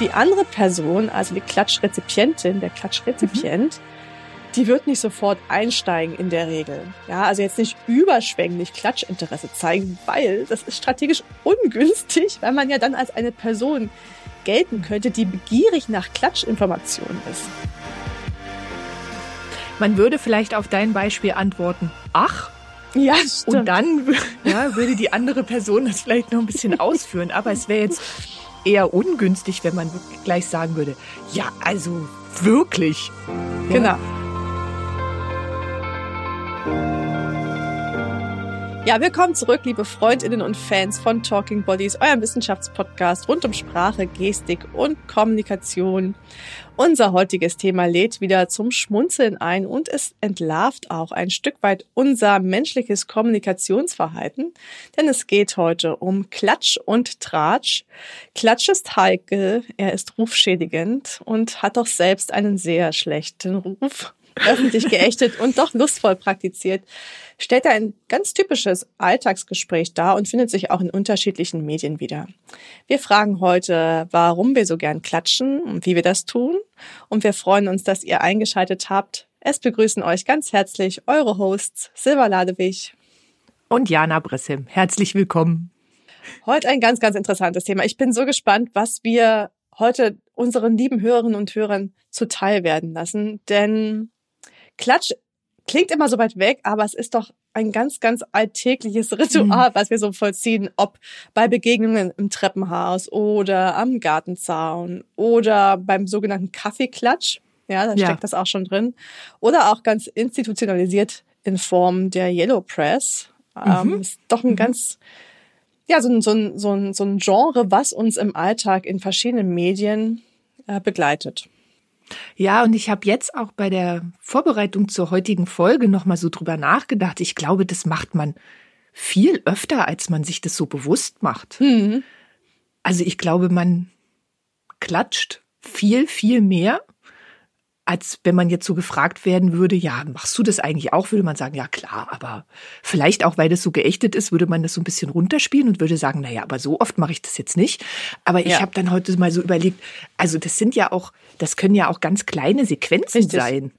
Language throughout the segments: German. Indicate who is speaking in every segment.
Speaker 1: Die andere Person, also die Klatschrezipientin, der Klatschrezipient, mhm. die wird nicht sofort einsteigen in der Regel. Ja, also jetzt nicht überschwänglich Klatschinteresse zeigen, weil das ist strategisch ungünstig, weil man ja dann als eine Person gelten könnte, die begierig nach Klatschinformationen ist.
Speaker 2: Man würde vielleicht auf dein Beispiel antworten, ach,
Speaker 1: ja, stimmt.
Speaker 2: Und dann ja, würde die andere Person das vielleicht noch ein bisschen ausführen. Aber es wäre jetzt eher ungünstig, wenn man gleich sagen würde, ja, also wirklich.
Speaker 1: Genau. Willkommen zurück, liebe Freundinnen und Fans von Talking Bodies, eurem Wissenschaftspodcast rund um Sprache, Gestik und Kommunikation. Unser heutiges Thema lädt wieder zum Schmunzeln ein und es entlarvt auch ein Stück weit unser menschliches Kommunikationsverhalten, denn es geht heute um Klatsch und Tratsch. Klatsch ist heikel, er ist rufschädigend und hat doch selbst einen sehr schlechten Ruf öffentlich geächtet und doch lustvoll praktiziert, stellt er ein ganz typisches Alltagsgespräch dar und findet sich auch in unterschiedlichen Medien wieder. Wir fragen heute, warum wir so gern klatschen und wie wir das tun. Und wir freuen uns, dass ihr eingeschaltet habt. Es begrüßen euch ganz herzlich eure Hosts Silva Ladewig
Speaker 2: und Jana Bressim. Herzlich willkommen.
Speaker 1: Heute ein ganz, ganz interessantes Thema. Ich bin so gespannt, was wir heute unseren lieben Hörerinnen und Hörern zuteil werden lassen, denn Klatsch klingt immer so weit weg, aber es ist doch ein ganz, ganz alltägliches Ritual, mhm. was wir so vollziehen, ob bei Begegnungen im Treppenhaus oder am Gartenzaun oder beim sogenannten Kaffeeklatsch. Ja, da ja. steckt das auch schon drin. Oder auch ganz institutionalisiert in Form der Yellow Press. Ähm, mhm. ist doch ein mhm. ganz, ja, so ein, so, ein, so, ein, so ein Genre, was uns im Alltag in verschiedenen Medien äh, begleitet.
Speaker 2: Ja, und ich habe jetzt auch bei der Vorbereitung zur heutigen Folge nochmal so drüber nachgedacht. Ich glaube, das macht man viel öfter, als man sich das so bewusst macht. Mhm. Also ich glaube, man klatscht viel, viel mehr als wenn man jetzt so gefragt werden würde, ja, machst du das eigentlich auch, würde man sagen, ja klar, aber vielleicht auch, weil das so geächtet ist, würde man das so ein bisschen runterspielen und würde sagen, naja, aber so oft mache ich das jetzt nicht. Aber ich ja. habe dann heute mal so überlegt, also das sind ja auch, das können ja auch ganz kleine Sequenzen Richtig. sein.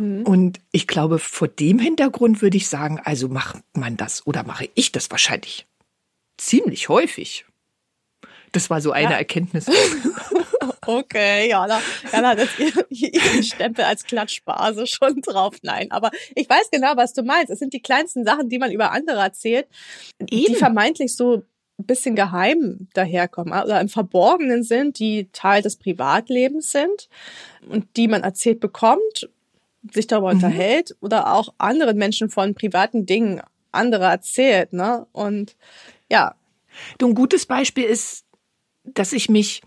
Speaker 2: Mhm. Und ich glaube, vor dem Hintergrund würde ich sagen, also macht man das oder mache ich das wahrscheinlich ziemlich häufig. Das war so eine ja. Erkenntnis.
Speaker 1: Okay, ja, da, Jana hat jetzt ihren Stempel als Klatschbase schon drauf. Nein, aber ich weiß genau, was du meinst. Es sind die kleinsten Sachen, die man über andere erzählt, Eben. die vermeintlich so ein bisschen geheim daherkommen oder im Verborgenen sind, die Teil des Privatlebens sind und die man erzählt bekommt, sich darüber mhm. unterhält oder auch anderen Menschen von privaten Dingen andere erzählt, ne? Und ja.
Speaker 2: Du, ein gutes Beispiel ist, dass ich mich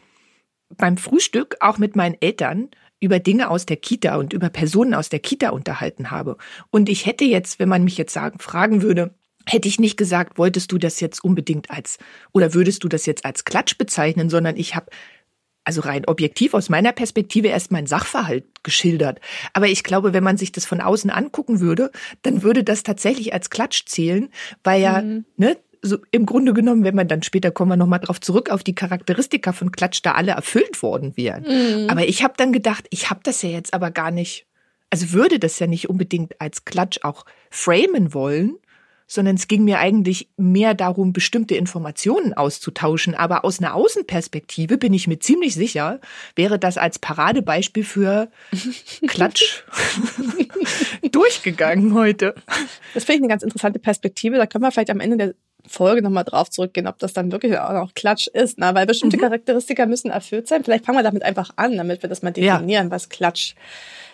Speaker 2: beim Frühstück auch mit meinen Eltern über Dinge aus der Kita und über Personen aus der Kita unterhalten habe. Und ich hätte jetzt, wenn man mich jetzt sagen, fragen würde, hätte ich nicht gesagt, wolltest du das jetzt unbedingt als oder würdest du das jetzt als Klatsch bezeichnen, sondern ich habe also rein objektiv aus meiner Perspektive erst mein Sachverhalt geschildert. Aber ich glaube, wenn man sich das von außen angucken würde, dann würde das tatsächlich als Klatsch zählen, weil ja, mhm. ne, so im Grunde genommen, wenn man dann später kommen wir nochmal drauf zurück, auf die Charakteristika von Klatsch da alle erfüllt worden wären. Mhm. Aber ich habe dann gedacht, ich habe das ja jetzt aber gar nicht, also würde das ja nicht unbedingt als Klatsch auch framen wollen, sondern es ging mir eigentlich mehr darum, bestimmte Informationen auszutauschen. Aber aus einer Außenperspektive bin ich mir ziemlich sicher, wäre das als Paradebeispiel für Klatsch durchgegangen heute.
Speaker 1: Das finde ich eine ganz interessante Perspektive. Da können wir vielleicht am Ende der Folge nochmal drauf zurückgehen, ob das dann wirklich auch noch Klatsch ist. Na, weil bestimmte mhm. Charakteristika müssen erfüllt sein. Vielleicht fangen wir damit einfach an, damit wir das mal definieren, ja. was Klatsch,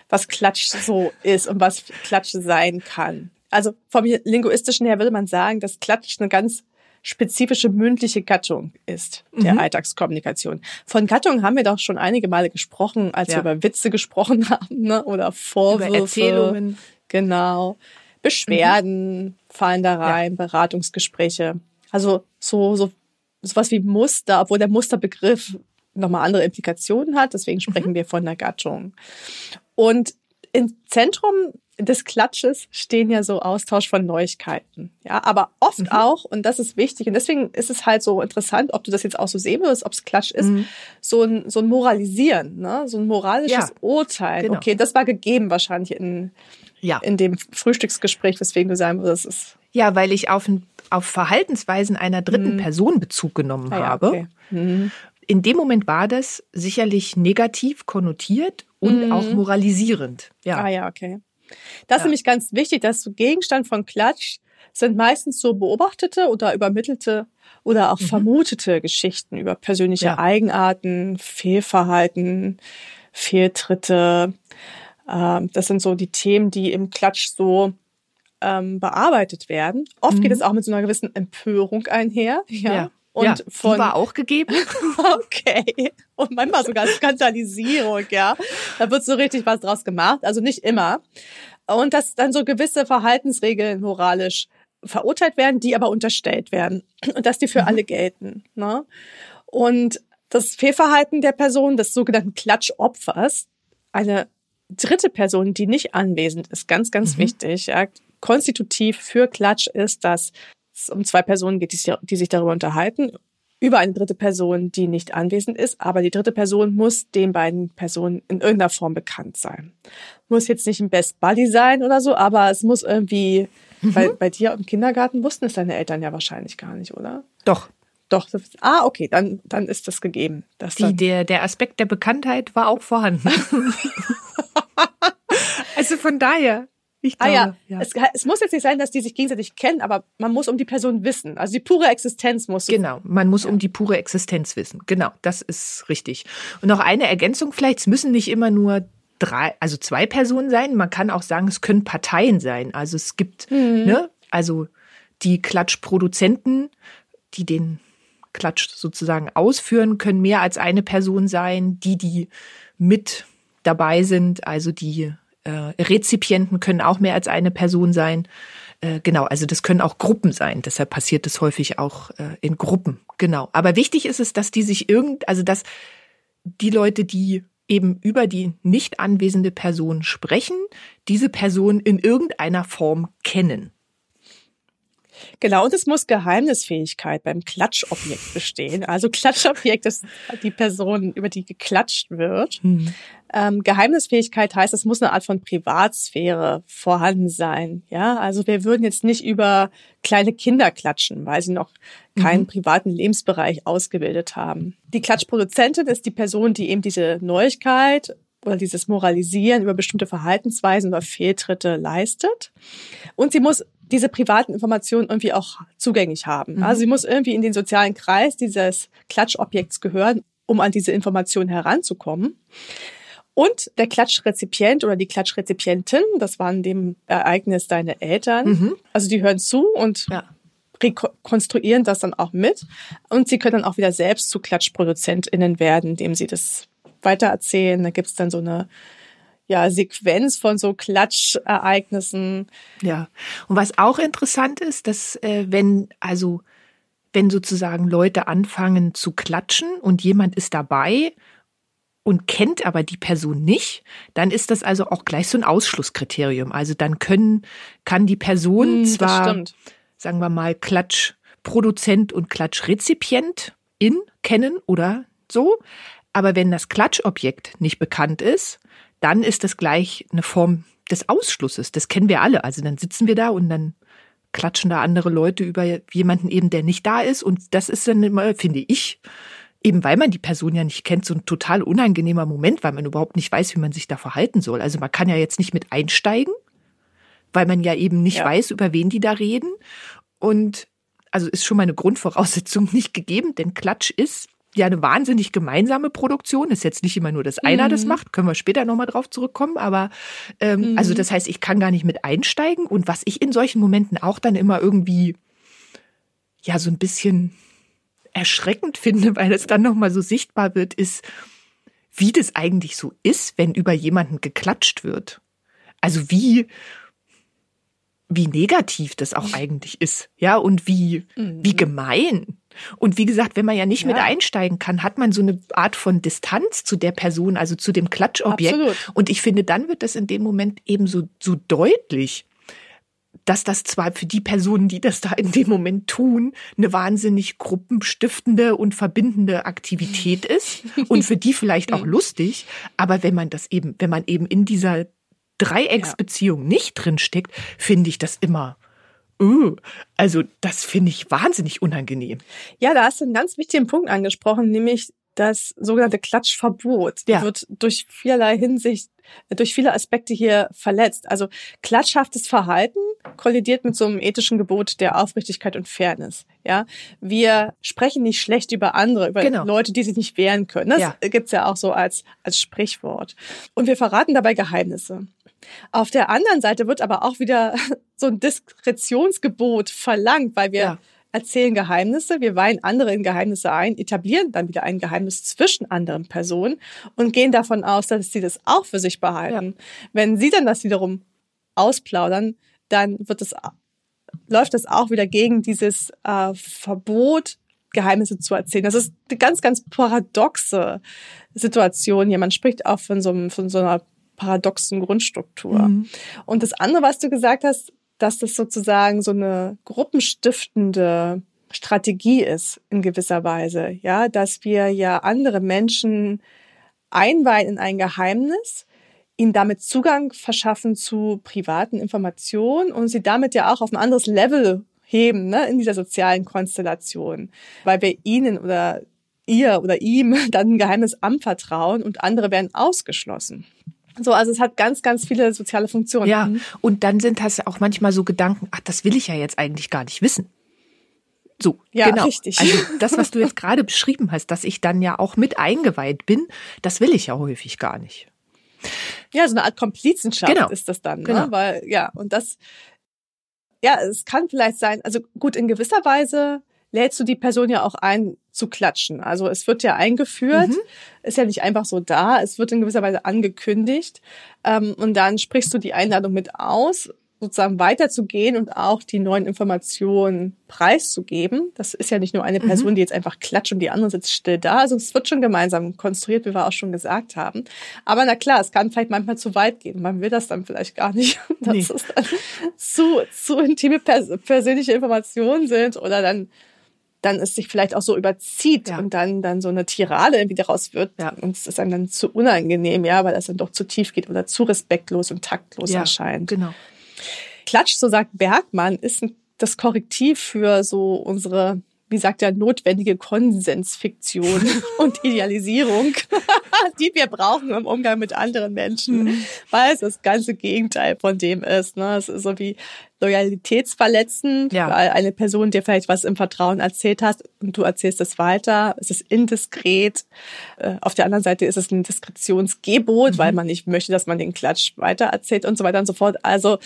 Speaker 1: was Klatsch so ist und was Klatsch sein kann. Also vom linguistischen her würde man sagen, dass Klatsch eine ganz spezifische mündliche Gattung ist der mhm. Alltagskommunikation. Von Gattung haben wir doch schon einige Male gesprochen, als ja. wir über Witze gesprochen haben, ne? oder Vorwürfe. Über Erzählungen. Genau. Beschwerden mhm. Fallen da rein, ja. Beratungsgespräche. Also so, so sowas wie Muster, obwohl der Musterbegriff nochmal andere Implikationen hat. Deswegen sprechen mhm. wir von der Gattung. Und Im Zentrum des Klatsches stehen ja so Austausch von Neuigkeiten. Ja, aber oft mhm. auch, und das ist wichtig, und deswegen ist es halt so interessant, ob du das jetzt auch so sehen würdest, ob es Klatsch ist, mhm. so ein, so ein Moralisieren, ne? so ein moralisches ja, Urteil. Genau. Okay, das war gegeben wahrscheinlich in, ja. in dem Frühstücksgespräch, weswegen du sagen würdest, es ist.
Speaker 2: Ja, weil ich auf, auf Verhaltensweisen einer dritten mhm. Person Bezug genommen ah, ja, habe. Okay. Mhm. In dem Moment war das sicherlich negativ konnotiert und mhm. auch moralisierend.
Speaker 1: Ja. Ah ja, okay. Das ja. ist nämlich ganz wichtig, dass so Gegenstand von Klatsch sind meistens so beobachtete oder übermittelte oder auch mhm. vermutete Geschichten über persönliche ja. Eigenarten, Fehlverhalten, Fehltritte. Ähm, das sind so die Themen, die im Klatsch so ähm, bearbeitet werden. Oft mhm. geht es auch mit so einer gewissen Empörung einher. Ja. ja.
Speaker 2: Und ja, von, war auch gegeben.
Speaker 1: okay. Und manchmal sogar Skandalisierung, ja. Da wird so richtig was draus gemacht. Also nicht immer. Und dass dann so gewisse Verhaltensregeln moralisch verurteilt werden, die aber unterstellt werden. Und dass die für mhm. alle gelten. Ne? Und das Fehlverhalten der Person, des sogenannten Klatschopfers, eine dritte Person, die nicht anwesend ist, ganz, ganz mhm. wichtig, ja, konstitutiv für Klatsch ist, dass es um zwei Personen geht, die sich darüber unterhalten, über eine dritte Person, die nicht anwesend ist, aber die dritte Person muss den beiden Personen in irgendeiner Form bekannt sein. Muss jetzt nicht ein Best Buddy sein oder so, aber es muss irgendwie, mhm. bei, bei dir im Kindergarten wussten es deine Eltern ja wahrscheinlich gar nicht, oder?
Speaker 2: Doch.
Speaker 1: Doch. Ah, okay, dann, dann ist das gegeben.
Speaker 2: Die, der, der Aspekt der Bekanntheit war auch vorhanden. also von daher.
Speaker 1: Ich glaube, ah ja, ja. Es, es, muss jetzt nicht sein, dass die sich gegenseitig kennen, aber man muss um die Person wissen. Also die pure Existenz muss.
Speaker 2: Genau, man muss ja. um die pure Existenz wissen. Genau, das ist richtig. Und noch eine Ergänzung vielleicht, es müssen nicht immer nur drei, also zwei Personen sein. Man kann auch sagen, es können Parteien sein. Also es gibt, mhm. ne, also die Klatschproduzenten, die den Klatsch sozusagen ausführen, können mehr als eine Person sein, die, die mit dabei sind, also die äh, Rezipienten können auch mehr als eine Person sein. Äh, genau, also das können auch Gruppen sein. Deshalb passiert das häufig auch äh, in Gruppen. Genau. Aber wichtig ist es, dass die sich irgend, also dass die Leute, die eben über die nicht anwesende Person sprechen, diese Person in irgendeiner Form kennen.
Speaker 1: Genau, und es muss Geheimnisfähigkeit beim Klatschobjekt bestehen. Also Klatschobjekt ist die Person, über die geklatscht wird. Mhm. Ähm, Geheimnisfähigkeit heißt, es muss eine Art von Privatsphäre vorhanden sein. Ja, also wir würden jetzt nicht über kleine Kinder klatschen, weil sie noch keinen mhm. privaten Lebensbereich ausgebildet haben. Die Klatschproduzentin ist die Person, die eben diese Neuigkeit oder dieses Moralisieren über bestimmte Verhaltensweisen oder Fehltritte leistet. Und sie muss diese privaten Informationen irgendwie auch zugänglich haben. Mhm. Also sie muss irgendwie in den sozialen Kreis dieses Klatschobjekts gehören, um an diese Informationen heranzukommen. Und der Klatschrezipient oder die Klatschrezipientin, das waren dem Ereignis deine Eltern, mhm. also die hören zu und ja. rekonstruieren das dann auch mit. Und sie können dann auch wieder selbst zu KlatschproduzentInnen werden, indem sie das weitererzählen. Da gibt's dann so eine ja, Sequenz von so Klatschereignissen.
Speaker 2: Ja. Und was auch interessant ist, dass äh, wenn, also wenn sozusagen Leute anfangen zu klatschen und jemand ist dabei und kennt aber die Person nicht, dann ist das also auch gleich so ein Ausschlusskriterium. Also dann können, kann die Person hm, zwar, sagen wir mal, Klatschproduzent und Klatschrezipient in kennen oder so, aber wenn das Klatschobjekt nicht bekannt ist, dann ist das gleich eine Form des Ausschlusses. Das kennen wir alle. Also dann sitzen wir da und dann klatschen da andere Leute über jemanden eben, der nicht da ist. Und das ist dann immer, finde ich, eben weil man die Person ja nicht kennt, so ein total unangenehmer Moment, weil man überhaupt nicht weiß, wie man sich da verhalten soll. Also man kann ja jetzt nicht mit einsteigen, weil man ja eben nicht ja. weiß, über wen die da reden. Und also ist schon mal eine Grundvoraussetzung nicht gegeben, denn Klatsch ist ja eine wahnsinnig gemeinsame Produktion. Ist jetzt nicht immer nur, dass einer mhm. das macht, können wir später nochmal drauf zurückkommen. Aber ähm, mhm. also das heißt, ich kann gar nicht mit einsteigen. Und was ich in solchen Momenten auch dann immer irgendwie ja so ein bisschen erschreckend finde, weil es dann nochmal so sichtbar wird, ist, wie das eigentlich so ist, wenn über jemanden geklatscht wird. Also wie, wie negativ das auch eigentlich ist, ja, und wie, mhm. wie gemein. Und wie gesagt, wenn man ja nicht ja. mit einsteigen kann, hat man so eine Art von Distanz zu der Person, also zu dem Klatschobjekt. Absolut. Und ich finde, dann wird das in dem Moment eben so, so deutlich, dass das zwar für die Personen, die das da in dem Moment tun, eine wahnsinnig gruppenstiftende und verbindende Aktivität ist und für die vielleicht auch lustig, aber wenn man das eben, wenn man eben in dieser Dreiecksbeziehung ja. nicht drinsteckt, finde ich das immer Uh, also das finde ich wahnsinnig unangenehm.
Speaker 1: Ja, da hast du einen ganz wichtigen Punkt angesprochen, nämlich das sogenannte Klatschverbot ja. wird durch vielerlei Hinsicht, durch viele Aspekte hier verletzt. Also klatschhaftes Verhalten kollidiert mit so einem ethischen Gebot der Aufrichtigkeit und Fairness. Ja, wir sprechen nicht schlecht über andere, über genau. Leute, die sich nicht wehren können. Das ja. gibt's ja auch so als als Sprichwort. Und wir verraten dabei Geheimnisse. Auf der anderen Seite wird aber auch wieder so ein Diskretionsgebot verlangt, weil wir ja. erzählen Geheimnisse, wir weihen andere in Geheimnisse ein, etablieren dann wieder ein Geheimnis zwischen anderen Personen und gehen davon aus, dass sie das auch für sich behalten. Ja. Wenn sie dann das wiederum ausplaudern, dann wird es läuft das auch wieder gegen dieses äh, Verbot, Geheimnisse zu erzählen. Das ist eine ganz, ganz paradoxe Situation hier. Man spricht auch von so, einem, von so einer paradoxen Grundstruktur. Mhm. Und das andere, was du gesagt hast, dass das sozusagen so eine gruppenstiftende Strategie ist in gewisser Weise, ja, dass wir ja andere Menschen einweihen in ein Geheimnis, ihnen damit Zugang verschaffen zu privaten Informationen und sie damit ja auch auf ein anderes Level heben, ne, in dieser sozialen Konstellation, weil wir ihnen oder ihr oder ihm dann ein Geheimnis anvertrauen und andere werden ausgeschlossen. So, also es hat ganz, ganz viele soziale Funktionen.
Speaker 2: Ja, mhm. und dann sind das auch manchmal so Gedanken, ach, das will ich ja jetzt eigentlich gar nicht wissen. So, ja, genau. richtig. Also das, was du jetzt gerade beschrieben hast, dass ich dann ja auch mit eingeweiht bin, das will ich ja häufig gar nicht.
Speaker 1: Ja, so eine Art Komplizenschaft genau. ist das dann, ne? Genau. weil ja und das, ja, es kann vielleicht sein, also gut in gewisser Weise lädst du die Person ja auch ein zu klatschen. Also es wird ja eingeführt, mhm. ist ja nicht einfach so da, es wird in gewisser Weise angekündigt ähm, und dann sprichst du die Einladung mit aus sozusagen weiterzugehen und auch die neuen Informationen preiszugeben. Das ist ja nicht nur eine mhm. Person, die jetzt einfach klatscht und die andere sitzt still da. Also es wird schon gemeinsam konstruiert, wie wir auch schon gesagt haben. Aber na klar, es kann vielleicht manchmal zu weit gehen. Man will das dann vielleicht gar nicht, dass nee. es dann zu, zu intime pers persönliche Informationen sind oder dann dann es sich vielleicht auch so überzieht ja. und dann, dann so eine Tirade irgendwie daraus wird. Ja. Und es ist einem dann zu unangenehm, ja, weil das dann doch zu tief geht oder zu respektlos und taktlos ja, erscheint.
Speaker 2: Genau.
Speaker 1: Klatsch, so sagt Bergmann, ist das Korrektiv für so unsere wie sagt er, notwendige Konsensfiktion und Idealisierung, die wir brauchen im Umgang mit anderen Menschen, mhm. weil es das ganze Gegenteil von dem ist. Ne? Es ist so wie loyalitätsverletzend, ja. weil eine Person dir vielleicht was im Vertrauen erzählt hast und du erzählst es weiter. Es ist indiskret. Äh, auf der anderen Seite ist es ein Diskretionsgebot, mhm. weil man nicht möchte, dass man den Klatsch weiter erzählt und so weiter und so fort. Also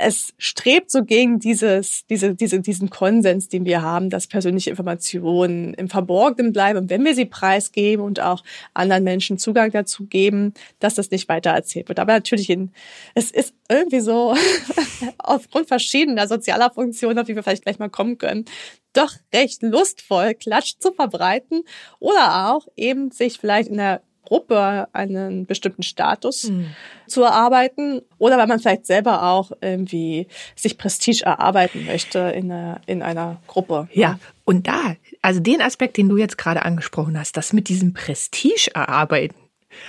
Speaker 1: es strebt so gegen dieses, diese, diese, diesen Konsens, den wir haben, dass persönliche Informationen im Verborgenen bleiben. Und wenn wir sie preisgeben und auch anderen Menschen Zugang dazu geben, dass das nicht weiter erzählt wird. Aber natürlich, in, es ist irgendwie so, aufgrund verschiedener sozialer Funktionen, auf die wir vielleicht gleich mal kommen können, doch recht lustvoll, Klatsch zu verbreiten oder auch eben sich vielleicht in der Gruppe einen bestimmten Status mhm. zu erarbeiten oder weil man vielleicht selber auch irgendwie sich Prestige erarbeiten möchte in einer, in einer Gruppe.
Speaker 2: Ja, und da, also den Aspekt, den du jetzt gerade angesprochen hast, das mit diesem Prestige erarbeiten.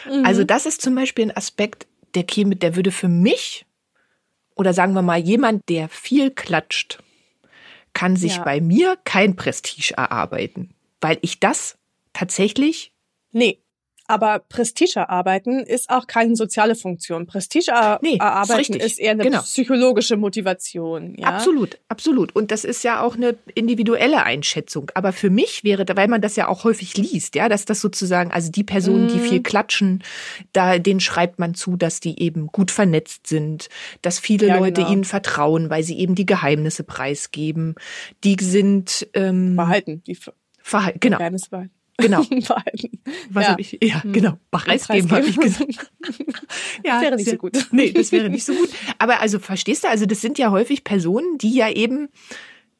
Speaker 2: Mhm. Also das ist zum Beispiel ein Aspekt, der käme, der würde für mich oder sagen wir mal jemand, der viel klatscht, kann sich ja. bei mir kein Prestige erarbeiten, weil ich das tatsächlich
Speaker 1: Nee. Aber Prestige erarbeiten ist auch keine soziale Funktion. Prestige nee, erarbeiten ist, ist, eher eine genau. psychologische Motivation. Ja?
Speaker 2: Absolut, absolut. Und das ist ja auch eine individuelle Einschätzung. Aber für mich wäre, weil man das ja auch häufig liest, ja, dass das sozusagen, also die Personen, mm. die viel mhm. klatschen, da denen schreibt man zu, dass die eben gut vernetzt sind, dass viele ja, Leute genau. ihnen vertrauen, weil sie eben die Geheimnisse preisgeben. Die sind
Speaker 1: ähm, Verhalten, die
Speaker 2: Verhalten, genau.
Speaker 1: Geheimnisse behalten.
Speaker 2: Genau. Was ja. habe ich? Ja, hm. genau. Preisgeben habe ich gesagt.
Speaker 1: ja, das wäre nicht so gut.
Speaker 2: Nee, das wäre nicht so gut. Aber also verstehst du, also das sind ja häufig Personen, die ja eben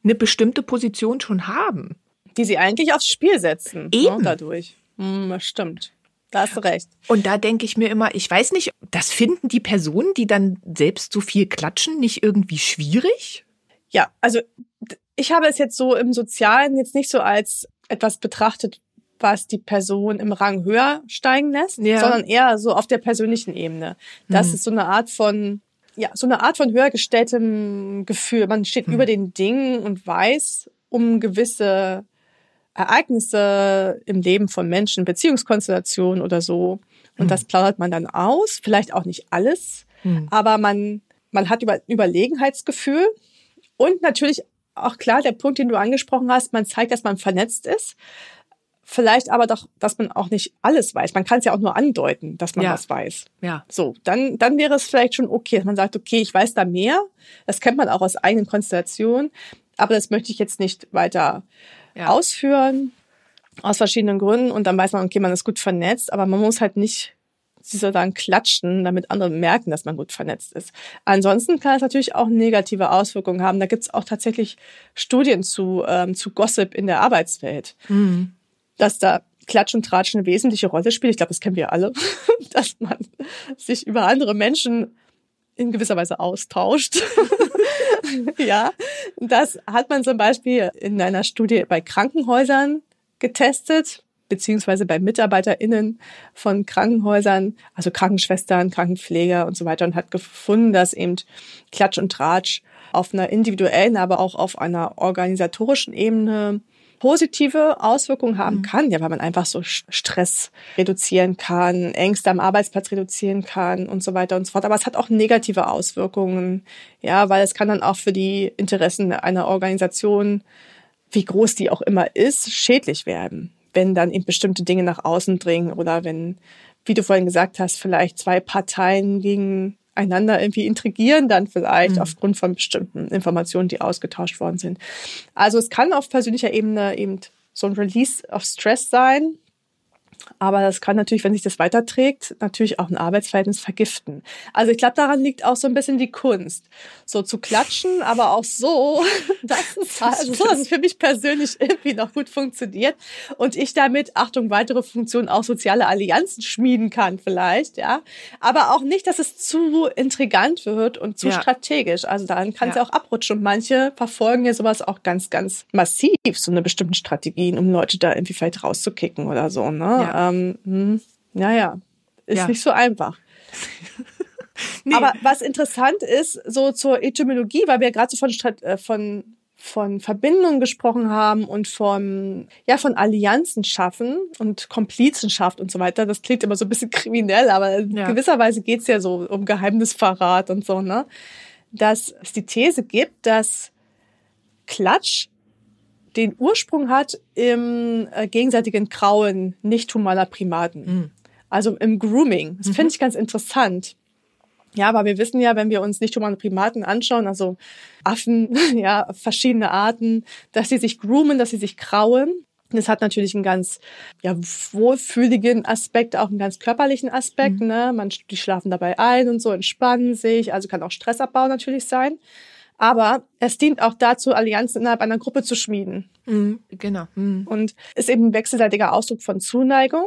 Speaker 2: eine bestimmte Position schon haben.
Speaker 1: Die sie eigentlich aufs Spiel setzen. ne,
Speaker 2: Eben.
Speaker 1: dadurch. Hm, das stimmt. Da hast du recht.
Speaker 2: Und da denke ich mir immer, ich weiß nicht, das finden die Personen, die dann selbst so viel klatschen, nicht irgendwie schwierig?
Speaker 1: Ja, also ich habe es jetzt so im Sozialen jetzt nicht so als etwas betrachtet, was die Person im Rang höher steigen lässt,
Speaker 2: Ja.
Speaker 1: sondern eher so auf der persönlichen Ebene. Das
Speaker 2: Hm.
Speaker 1: ist so eine Art von, ja, so eine Art von höher gestelltem Gefühl. Man steht
Speaker 2: Hm.
Speaker 1: über den Dingen und weiß um gewisse Ereignisse im Leben von Menschen, Beziehungskonstellationen oder so. Und das plaudert man dann aus. Vielleicht auch nicht alles,
Speaker 2: Hm.
Speaker 1: aber man, man hat über, Überlegenheitsgefühl und natürlich auch klar der Punkt, den du angesprochen hast, man zeigt, dass man vernetzt ist. Vielleicht aber doch, dass man auch nicht alles weiß. Man kann es ja auch nur andeuten, dass man
Speaker 2: Ja.
Speaker 1: was weiß.
Speaker 2: Ja.
Speaker 1: So, dann, dann wäre es vielleicht schon okay, dass man sagt, okay, ich weiß da mehr. Das kennt man auch aus eigenen Konstellationen. Aber das möchte ich jetzt nicht weiter
Speaker 2: Ja.
Speaker 1: ausführen. Aus verschiedenen Gründen. Und dann weiß man, okay, man ist gut vernetzt, aber man muss halt nicht sozusagen klatschen, damit andere merken, dass man gut vernetzt ist. Ansonsten kann es natürlich auch negative Auswirkungen haben. Da gibt es auch tatsächlich Studien zu, ähm, zu Gossip in der Arbeitswelt
Speaker 2: Hm.
Speaker 1: Dass da Klatsch und Tratsch eine wesentliche Rolle spielt. Ich glaube, das kennen wir alle, dass man sich über andere Menschen in gewisser Weise austauscht. ja, das hat man zum Beispiel in einer Studie bei Krankenhäusern getestet, beziehungsweise bei MitarbeiterInnen von Krankenhäusern, also Krankenschwestern, Krankenpfleger und so weiter, und hat gefunden, dass eben Klatsch und Tratsch auf einer individuellen, aber auch auf einer organisatorischen Ebene positive Auswirkungen haben kann, ja, weil man einfach so Stress reduzieren kann, Ängste am Arbeitsplatz reduzieren kann und so weiter und so fort. Aber es hat auch negative Auswirkungen, ja, weil es kann dann auch für die Interessen einer Organisation, wie groß die auch immer ist, schädlich werden, wenn dann eben bestimmte Dinge nach außen dringen oder wenn, wie du vorhin gesagt hast, vielleicht zwei Parteien gegeneinander irgendwie intrigieren dann vielleicht aufgrund von bestimmten Informationen, die ausgetauscht worden sind. Also es kann auf persönlicher Ebene eben so ein Release of Stress sein, aber das kann natürlich, wenn sich das weiterträgt, natürlich auch ein Arbeitsverhältnis vergiften. Also ich glaube, daran liegt auch so ein bisschen die Kunst. So zu klatschen, aber auch so, dass es, also so, dass es für mich persönlich irgendwie noch gut funktioniert und ich damit, Achtung, weitere Funktionen auch soziale Allianzen schmieden kann vielleicht, ja. Aber auch nicht, dass es zu intrigant wird und zu
Speaker 2: Ja.
Speaker 1: strategisch. Also daran kann es
Speaker 2: Ja.
Speaker 1: ja auch abrutschen. Und manche verfolgen ja sowas auch ganz, ganz massiv, so eine bestimmten Strategien, um Leute da irgendwie vielleicht rauszukicken oder so, ne?
Speaker 2: Ja.
Speaker 1: Ähm, hm, naja, ist
Speaker 2: Ja.
Speaker 1: nicht so einfach.
Speaker 2: Nee.
Speaker 1: Aber was interessant ist, so zur Etymologie, weil wir gerade so von, äh, von, von Verbindungen gesprochen haben und von, ja, von Allianzen schaffen und Komplizenschaft und so weiter. Das klingt immer so ein bisschen kriminell, aber in
Speaker 2: Ja.
Speaker 1: gewisser Weise geht's ja so um Geheimnisverrat und so, ne? Dass es die These gibt, dass Klatsch den Ursprung hat im äh, gegenseitigen Krauen nicht humaner Primaten.
Speaker 2: Mhm.
Speaker 1: Also im Grooming. Das finde ich ganz interessant. Ja, aber wir wissen ja, wenn wir uns nicht humane Primaten anschauen, also Affen, ja, verschiedene Arten, dass sie sich groomen, dass sie sich krauen. Das hat natürlich einen ganz ja, wohlfühligen Aspekt, auch einen ganz körperlichen Aspekt. Ne? Man, die schlafen dabei ein und so, entspannen sich. Also kann auch Stressabbau natürlich sein. Aber es dient auch dazu, Allianzen innerhalb einer Gruppe zu schmieden.
Speaker 2: Mhm, genau. Mhm.
Speaker 1: Und ist eben ein wechselseitiger Ausdruck von Zuneigung.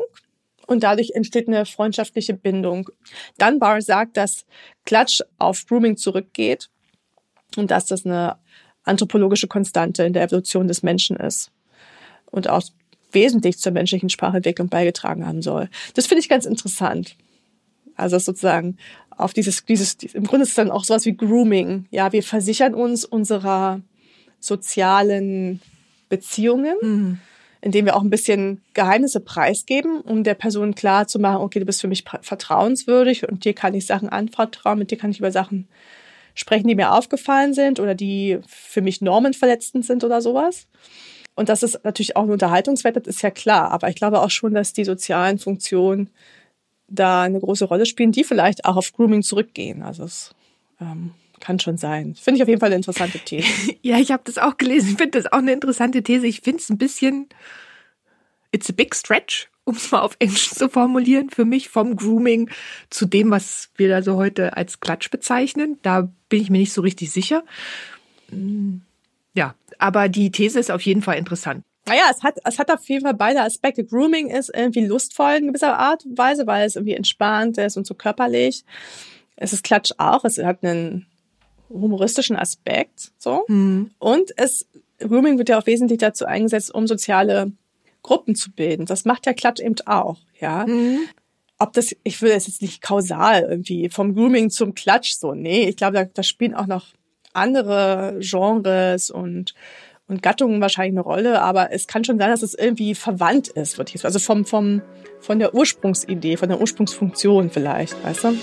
Speaker 1: Und dadurch entsteht eine freundschaftliche Bindung. Dunbar sagt, dass Klatsch auf Grooming zurückgeht und dass das eine anthropologische Konstante in der Evolution des Menschen ist und auch wesentlich zur menschlichen Sprachentwicklung beigetragen haben soll. Das finde ich ganz interessant. Also sozusagen auf dieses, dieses, im Grunde ist es dann auch sowas wie Grooming. Ja, wir versichern uns unserer sozialen Beziehungen,
Speaker 2: Mhm.
Speaker 1: indem wir auch ein bisschen Geheimnisse preisgeben, um der Person klar zu machen, okay, du bist für mich vertrauenswürdig und dir kann ich Sachen anvertrauen, mit dir kann ich über Sachen sprechen, die mir aufgefallen sind oder die für mich normenverletzend sind oder sowas. Und das ist natürlich auch ein Unterhaltungswert, das ist ja klar. Aber ich glaube auch schon, dass die sozialen Funktionen da eine große Rolle spielen, die vielleicht auch auf Grooming zurückgehen. Also es ähm, kann schon sein. Finde ich auf jeden Fall eine interessante These.
Speaker 2: Ja, ich habe das auch gelesen. Ich finde das auch eine interessante These. Ich finde es ein bisschen, it's a big stretch, um es mal auf Englisch zu formulieren, für mich vom Grooming zu dem, was wir da so heute als Klatsch bezeichnen. Da bin ich mir nicht so richtig sicher. Mm, Ja, aber die These ist auf jeden Fall interessant.
Speaker 1: Naja, es hat, es hat auf jeden Fall beide Aspekte. Grooming ist irgendwie lustvoll in gewisser Art und Weise, weil es irgendwie entspannt ist und so körperlich. Es ist Klatsch auch. Es hat einen humoristischen Aspekt, so.
Speaker 2: Mhm.
Speaker 1: Und es, Grooming wird ja auch wesentlich dazu eingesetzt, um soziale Gruppen zu bilden. Das macht der Klatsch eben auch, ja.
Speaker 2: Mhm.
Speaker 1: Ob das, ich will das jetzt nicht kausal irgendwie vom Grooming zum Klatsch so. Nee, ich glaube, da, da spielen auch noch andere Genres und und Gattungen wahrscheinlich eine Rolle, aber es kann schon sein, dass es irgendwie verwandt ist, würde ich sagen. Also vom, vom, von der Ursprungsidee, von der Ursprungsfunktion vielleicht, weißt du?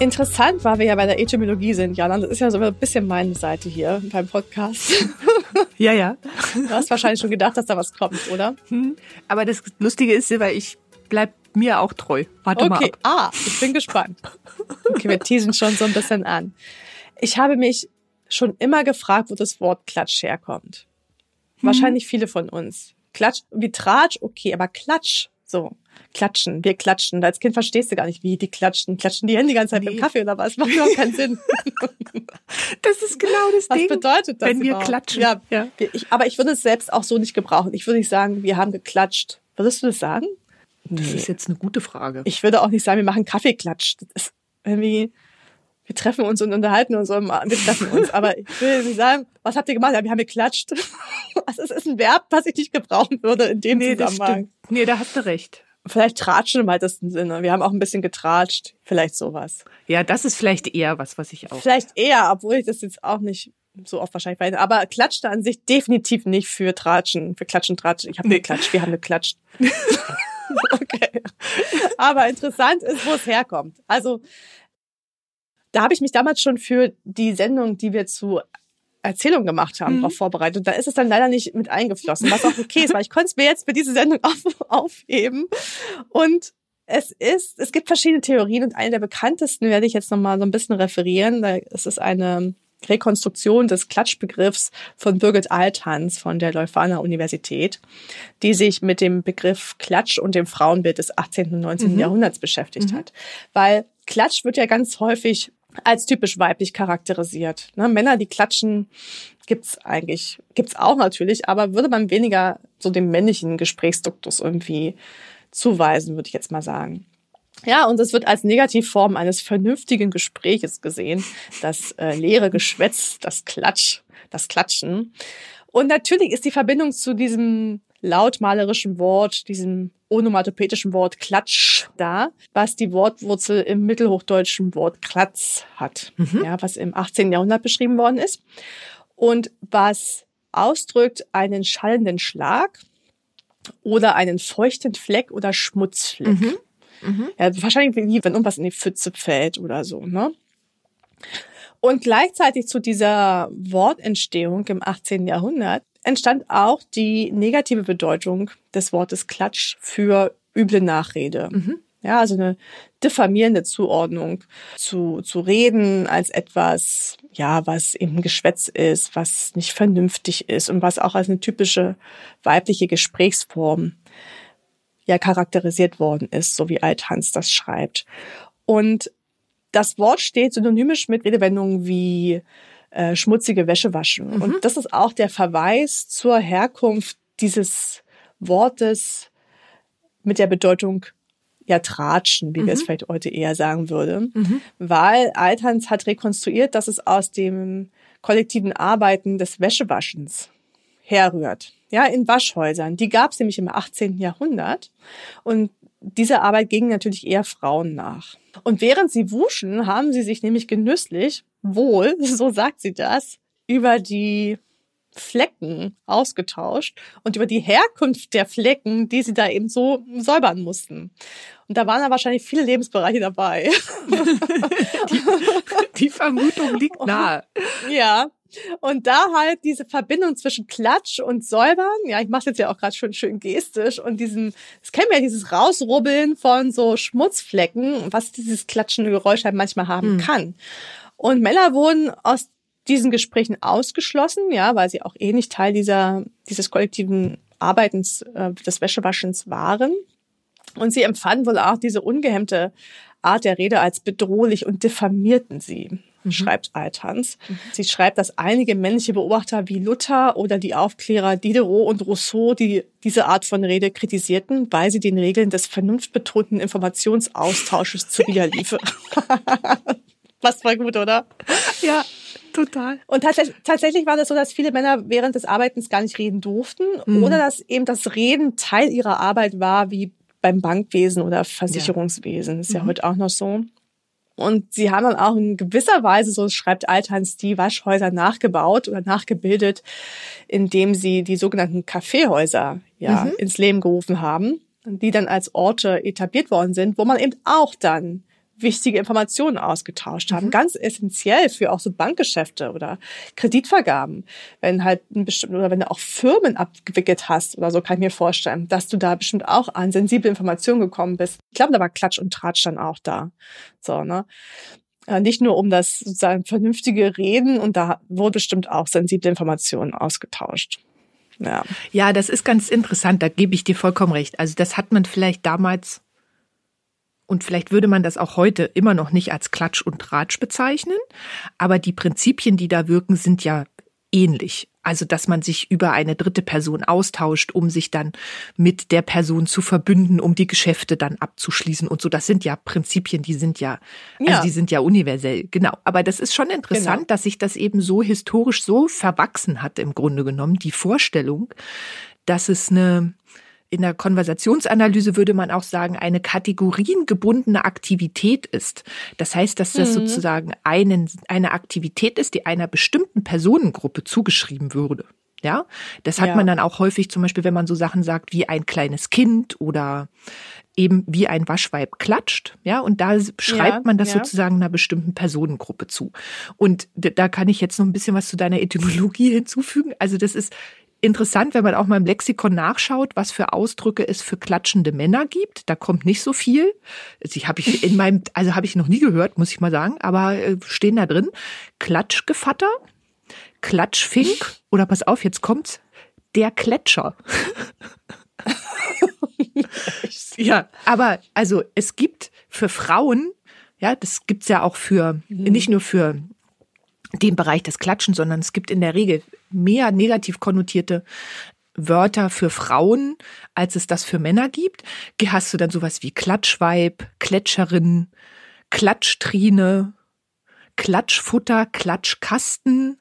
Speaker 1: Interessant, weil wir ja bei der Etymologie sind, Jana. Das ist ja so ein bisschen meine Seite hier beim Podcast.
Speaker 2: Ja, ja.
Speaker 1: Du hast wahrscheinlich schon gedacht, dass da was kommt, oder?
Speaker 2: Hm. Aber das Lustige ist, weil ich bleib mir auch treu. Warte mal
Speaker 1: Okay, ah, ich bin gespannt. Okay, wir teasen schon so ein bisschen an. Ich habe mich schon immer gefragt, wo das Wort Klatsch herkommt. Wahrscheinlich viele von uns. Klatsch, wie Tratsch, okay, aber Klatsch, so. Klatschen, wir klatschen. Als Kind verstehst du gar nicht, wie die klatschen. Klatschen die Hände die ganze Zeit
Speaker 2: Nee.
Speaker 1: im Kaffee oder was? Macht überhaupt keinen Sinn.
Speaker 2: Das ist genau das
Speaker 1: Was
Speaker 2: Ding.
Speaker 1: bedeutet das
Speaker 2: wenn wir
Speaker 1: überhaupt?
Speaker 2: klatschen.
Speaker 1: Ja,
Speaker 2: Ja.
Speaker 1: wir- Ich, aber ich würde es selbst auch so nicht gebrauchen. Ich würde nicht sagen, wir haben geklatscht. Würdest du das sagen?
Speaker 2: Das ist jetzt eine gute Frage.
Speaker 1: Ich würde auch nicht sagen, wir machen Kaffeeklatsch. Das ist irgendwie, wir treffen uns und unterhalten uns. Und wir treffen uns. Aber ich will nicht sagen, was habt ihr gemacht? Ja, wir haben geklatscht. Also es ist ein Verb, was ich nicht gebrauchen würde in dem
Speaker 2: nee,
Speaker 1: Zusammenhang.
Speaker 2: Nee, da hast du recht.
Speaker 1: Vielleicht tratschen im weitesten Sinne. Wir haben auch ein bisschen getratscht. Vielleicht sowas.
Speaker 2: Ja, das ist vielleicht eher was, was ich auch.
Speaker 1: Vielleicht eher, obwohl ich das jetzt auch nicht so oft wahrscheinlich weiß. Aber klatschte an sich definitiv nicht für Tratschen, für Klatschen, Tratschen. Ich habe
Speaker 2: Nee.
Speaker 1: geklatscht, wir haben geklatscht. okay. Aber interessant ist, wo es herkommt. Also, da habe ich mich damals schon für die Sendung, die wir zu Erzählung gemacht haben,
Speaker 2: Mhm.
Speaker 1: darauf vorbereitet. Und da ist es dann leider nicht mit eingeflossen, was auch okay ist, weil ich konnte es mir jetzt für diese Sendung auf, aufheben. Und es ist, es gibt verschiedene Theorien und eine der bekanntesten werde ich jetzt nochmal so ein bisschen referieren. Da ist es eine Rekonstruktion des Klatschbegriffs von Birgit Althans von der Leuphana Universität, die sich mit dem Begriff Klatsch und dem Frauenbild des 18. und 19.
Speaker 2: Mhm.
Speaker 1: Jahrhunderts beschäftigt hat. Weil Klatsch wird ja ganz häufig als typisch weiblich charakterisiert. Ne? Männer, die klatschen, gibt's eigentlich, gibt's auch natürlich, aber würde man weniger so dem männlichen Gesprächsduktus irgendwie zuweisen, würde ich jetzt mal sagen. Ja, und es wird als Negativform eines vernünftigen Gespräches gesehen. Das äh, leere Geschwätz, das Klatsch, das Klatschen. Und natürlich ist die Verbindung zu diesem lautmalerischen Wort, diesem onomatopetischen Wort Klatsch da, was die Wortwurzel im mittelhochdeutschen Wort Klatz hat, ja, was im 18. Jahrhundert beschrieben worden ist und was ausdrückt einen schallenden Schlag oder einen feuchten Fleck oder Schmutzfleck.
Speaker 2: Mhm. Mhm.
Speaker 1: Ja, wahrscheinlich wie wenn irgendwas in die Pfütze fällt oder so, ne? Und gleichzeitig zu dieser Wortentstehung im 18. Jahrhundert entstand auch die negative Bedeutung des Wortes Klatsch für üble Nachrede.
Speaker 2: Mhm.
Speaker 1: Ja, also eine diffamierende Zuordnung zu, zu reden als etwas, ja, was eben Geschwätz ist, was nicht vernünftig ist und was auch als eine typische weibliche Gesprächsform ja charakterisiert worden ist, so wie Althans das schreibt. Und das Wort steht synonymisch mit Redewendungen wie äh, schmutzige Wäsche waschen.
Speaker 2: Mhm.
Speaker 1: Und das ist auch der Verweis zur Herkunft dieses Wortes mit der Bedeutung ja tratschen, wie wir es vielleicht heute eher sagen würden.
Speaker 2: Mhm.
Speaker 1: Weil Althans hat rekonstruiert, dass es aus dem kollektiven Arbeiten des Wäschewaschens herrührt. Ja, in Waschhäusern. Die gab es nämlich im 18. Jahrhundert. Und diese Arbeit ging natürlich eher Frauen nach. Und während sie wuschen, haben sie sich nämlich genüsslich wohl, so sagt sie das, über die Flecken ausgetauscht und über die Herkunft der Flecken, die sie da eben so säubern mussten. Und da waren da wahrscheinlich viele Lebensbereiche dabei.
Speaker 2: Die Vermutung liegt nahe.
Speaker 1: Ja. Und da halt diese Verbindung zwischen Klatsch und Säubern, ja, ich mache jetzt ja auch gerade schon schön gestisch und diesem, das kennen wir ja, dieses Rausrubbeln von so Schmutzflecken, was dieses klatschende Geräusch halt manchmal haben
Speaker 2: Mhm.
Speaker 1: kann. Und Männer wurden aus diesen Gesprächen ausgeschlossen, ja, weil sie auch eh nicht Teil dieser, dieses kollektiven Arbeitens, äh, des Wäschewaschens waren. Und sie empfanden wohl auch diese ungehemmte Art der Rede als bedrohlich und diffamierten sie. Mhm. schreibt Altans. Mhm. Sie schreibt, dass einige männliche Beobachter wie Luther oder die Aufklärer Diderot und Rousseau die diese Art von Rede kritisierten, weil sie den Regeln des vernunftbetonten Informationsaustausches zuwiderliefe. Passt voll gut, oder?
Speaker 2: Ja, total.
Speaker 1: Und tatsächlich, tatsächlich war das so, dass viele Männer während des Arbeitens gar nicht reden durften mhm. oder dass eben das Reden Teil ihrer Arbeit war, wie beim Bankwesen oder Versicherungswesen. Ja. ist ja mhm. heute auch noch so. Und sie haben dann auch in gewisser Weise, so schreibt Althans, die Waschhäuser nachgebaut oder nachgebildet, indem sie die sogenannten Kaffeehäuser ja mhm. ins Leben gerufen haben, die dann als Orte etabliert worden sind, wo man eben auch dann wichtige Informationen ausgetauscht haben. Mhm. Ganz essentiell für auch so Bankgeschäfte oder Kreditvergaben. Wenn halt ein bestimmten, oder wenn du auch Firmen abgewickelt hast oder so, kann ich mir vorstellen, dass du da bestimmt auch an sensible Informationen gekommen bist. Ich glaube, da war Klatsch und Tratsch dann auch da. So, ne? Äh, nicht nur um das sozusagen vernünftige Reden und da wurde bestimmt auch sensible Informationen ausgetauscht. Ja.
Speaker 2: ja, das ist ganz interessant, da gebe ich dir vollkommen recht. Also das hat man vielleicht damals und vielleicht würde man das auch heute immer noch nicht als Klatsch und Tratsch bezeichnen, aber die Prinzipien, die da wirken, sind ja ähnlich. Also, dass man sich über eine dritte Person austauscht, um sich dann mit der Person zu verbünden, um die Geschäfte dann abzuschließen und so. Das sind ja Prinzipien, die sind ja, also ja. die sind ja universell. Genau. Aber das ist schon interessant, genau. dass sich das eben so historisch so verwachsen hat im Grunde genommen. Die Vorstellung, dass es eine, in der Konversationsanalyse würde man auch sagen, eine kategoriengebundene Aktivität ist. Das heißt, dass das mhm. sozusagen einen, eine Aktivität ist, die einer bestimmten Personengruppe zugeschrieben würde. Ja, das hat ja. man dann auch häufig zum Beispiel, wenn man so Sachen sagt wie ein kleines Kind oder eben wie ein Waschweib klatscht, ja, und da schreibt ja, man das ja. sozusagen einer bestimmten Personengruppe zu. Und da kann ich jetzt noch ein bisschen was zu deiner Etymologie hinzufügen. Also das ist interessant, wenn man auch mal im Lexikon nachschaut, was für Ausdrücke es für klatschende Männer gibt. Da kommt nicht so viel. Die habe ich in meinem, also habe ich noch nie gehört, muss ich mal sagen, aber äh, stehen da drin. Klatschgevatter, Klatschfink oder pass auf, jetzt kommt's, der Kletscher. ja, aber also es gibt für Frauen, ja, das gibt's ja auch für, mhm. nicht nur für den Bereich des Klatschen, sondern es gibt in der Regel mehr negativ konnotierte Wörter für Frauen, als es das für Männer gibt. Hast du dann sowas wie Klatschweib, Kletscherin, Klatschtrine, Klatschfutter, Klatschkasten.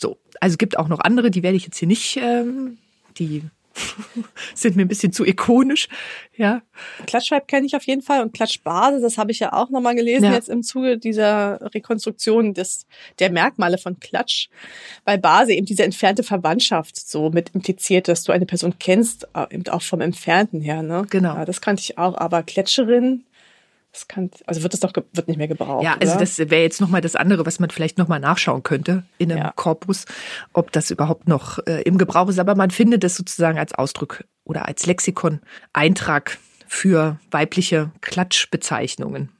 Speaker 2: So, also gibt auch noch andere, die werde ich jetzt hier nicht, ähm, die sind mir ein bisschen zu ikonisch. Ja.
Speaker 1: Klatschweib kenne ich auf jeden Fall und Klatschbase, das habe ich ja auch nochmal gelesen ja. jetzt im Zuge dieser Rekonstruktion des, der Merkmale von Klatsch, weil Base eben diese entfernte Verwandtschaft so mit impliziert, dass du eine Person kennst, äh, eben auch vom Entfernten her. Ne?
Speaker 2: Genau.
Speaker 1: Ja, das kannte ich auch, aber Kletscherin das kann, also wird das doch wird nicht mehr gebraucht.
Speaker 2: Ja, also oder? das wäre jetzt nochmal das andere, was man vielleicht nochmal nachschauen könnte in einem ja. Korpus, ob das überhaupt noch äh, im Gebrauch ist. Aber man findet es sozusagen als Ausdruck oder als Lexikon-Eintrag für weibliche Klatschbezeichnungen.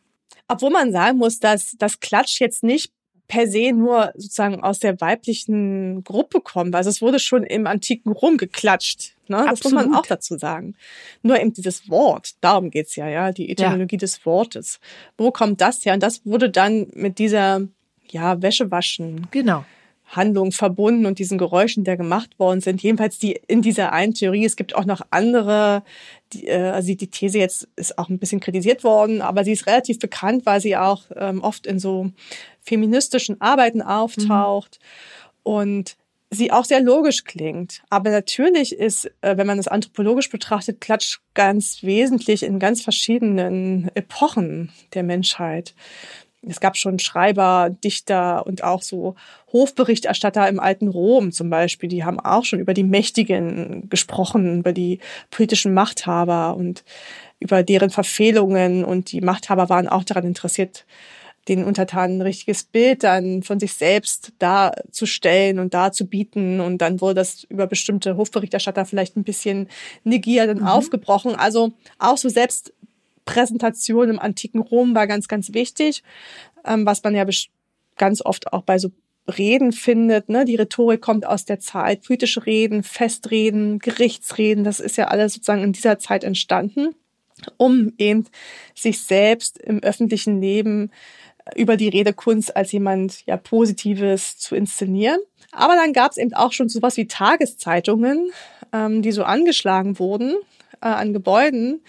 Speaker 1: Obwohl man sagen muss, dass das Klatsch jetzt nicht per se nur sozusagen aus der weiblichen Gruppe kommt. Also es wurde schon im antiken Rom geklatscht. Ne? Das muss man auch dazu sagen. Nur eben dieses Wort, darum geht's ja, ja, die Etymologie ja. des Wortes. Wo kommt das her? Und das wurde dann mit dieser, ja, Wäschewaschen.
Speaker 2: Genau.
Speaker 1: Handlung verbunden und diesen Geräuschen, die gemacht worden sind. Jedenfalls die in dieser einen Theorie. Es gibt auch noch andere. Die, äh, also die These jetzt ist auch ein bisschen kritisiert worden, aber sie ist relativ bekannt, weil sie auch ähm, oft in so feministischen Arbeiten auftaucht mhm. und sie auch sehr logisch klingt. Aber natürlich ist, äh, wenn man das anthropologisch betrachtet, Klatsch ganz wesentlich in ganz verschiedenen Epochen der Menschheit es gab schon Schreiber, Dichter und auch so Hofberichterstatter im alten Rom zum Beispiel, die haben auch schon über die Mächtigen gesprochen, über die politischen Machthaber und über deren Verfehlungen und die Machthaber waren auch daran interessiert, den Untertanen ein richtiges Bild dann von sich selbst darzustellen und darzubieten. Und dann wurde das über bestimmte Hofberichterstatter vielleicht ein bisschen negiert und mhm. aufgebrochen. Also auch so selbst Präsentation im antiken Rom war ganz, ganz wichtig, ähm, was man ja ganz oft auch bei so Reden findet. Ne? Die Rhetorik kommt aus der Zeit, politische Reden, Festreden, Gerichtsreden, das ist ja alles sozusagen in dieser Zeit entstanden, um eben sich selbst im öffentlichen Leben über die Redekunst als jemand ja Positives zu inszenieren. Aber dann gab es eben auch schon sowas wie Tageszeitungen, ähm, die so angeschlagen wurden äh, an Gebäuden,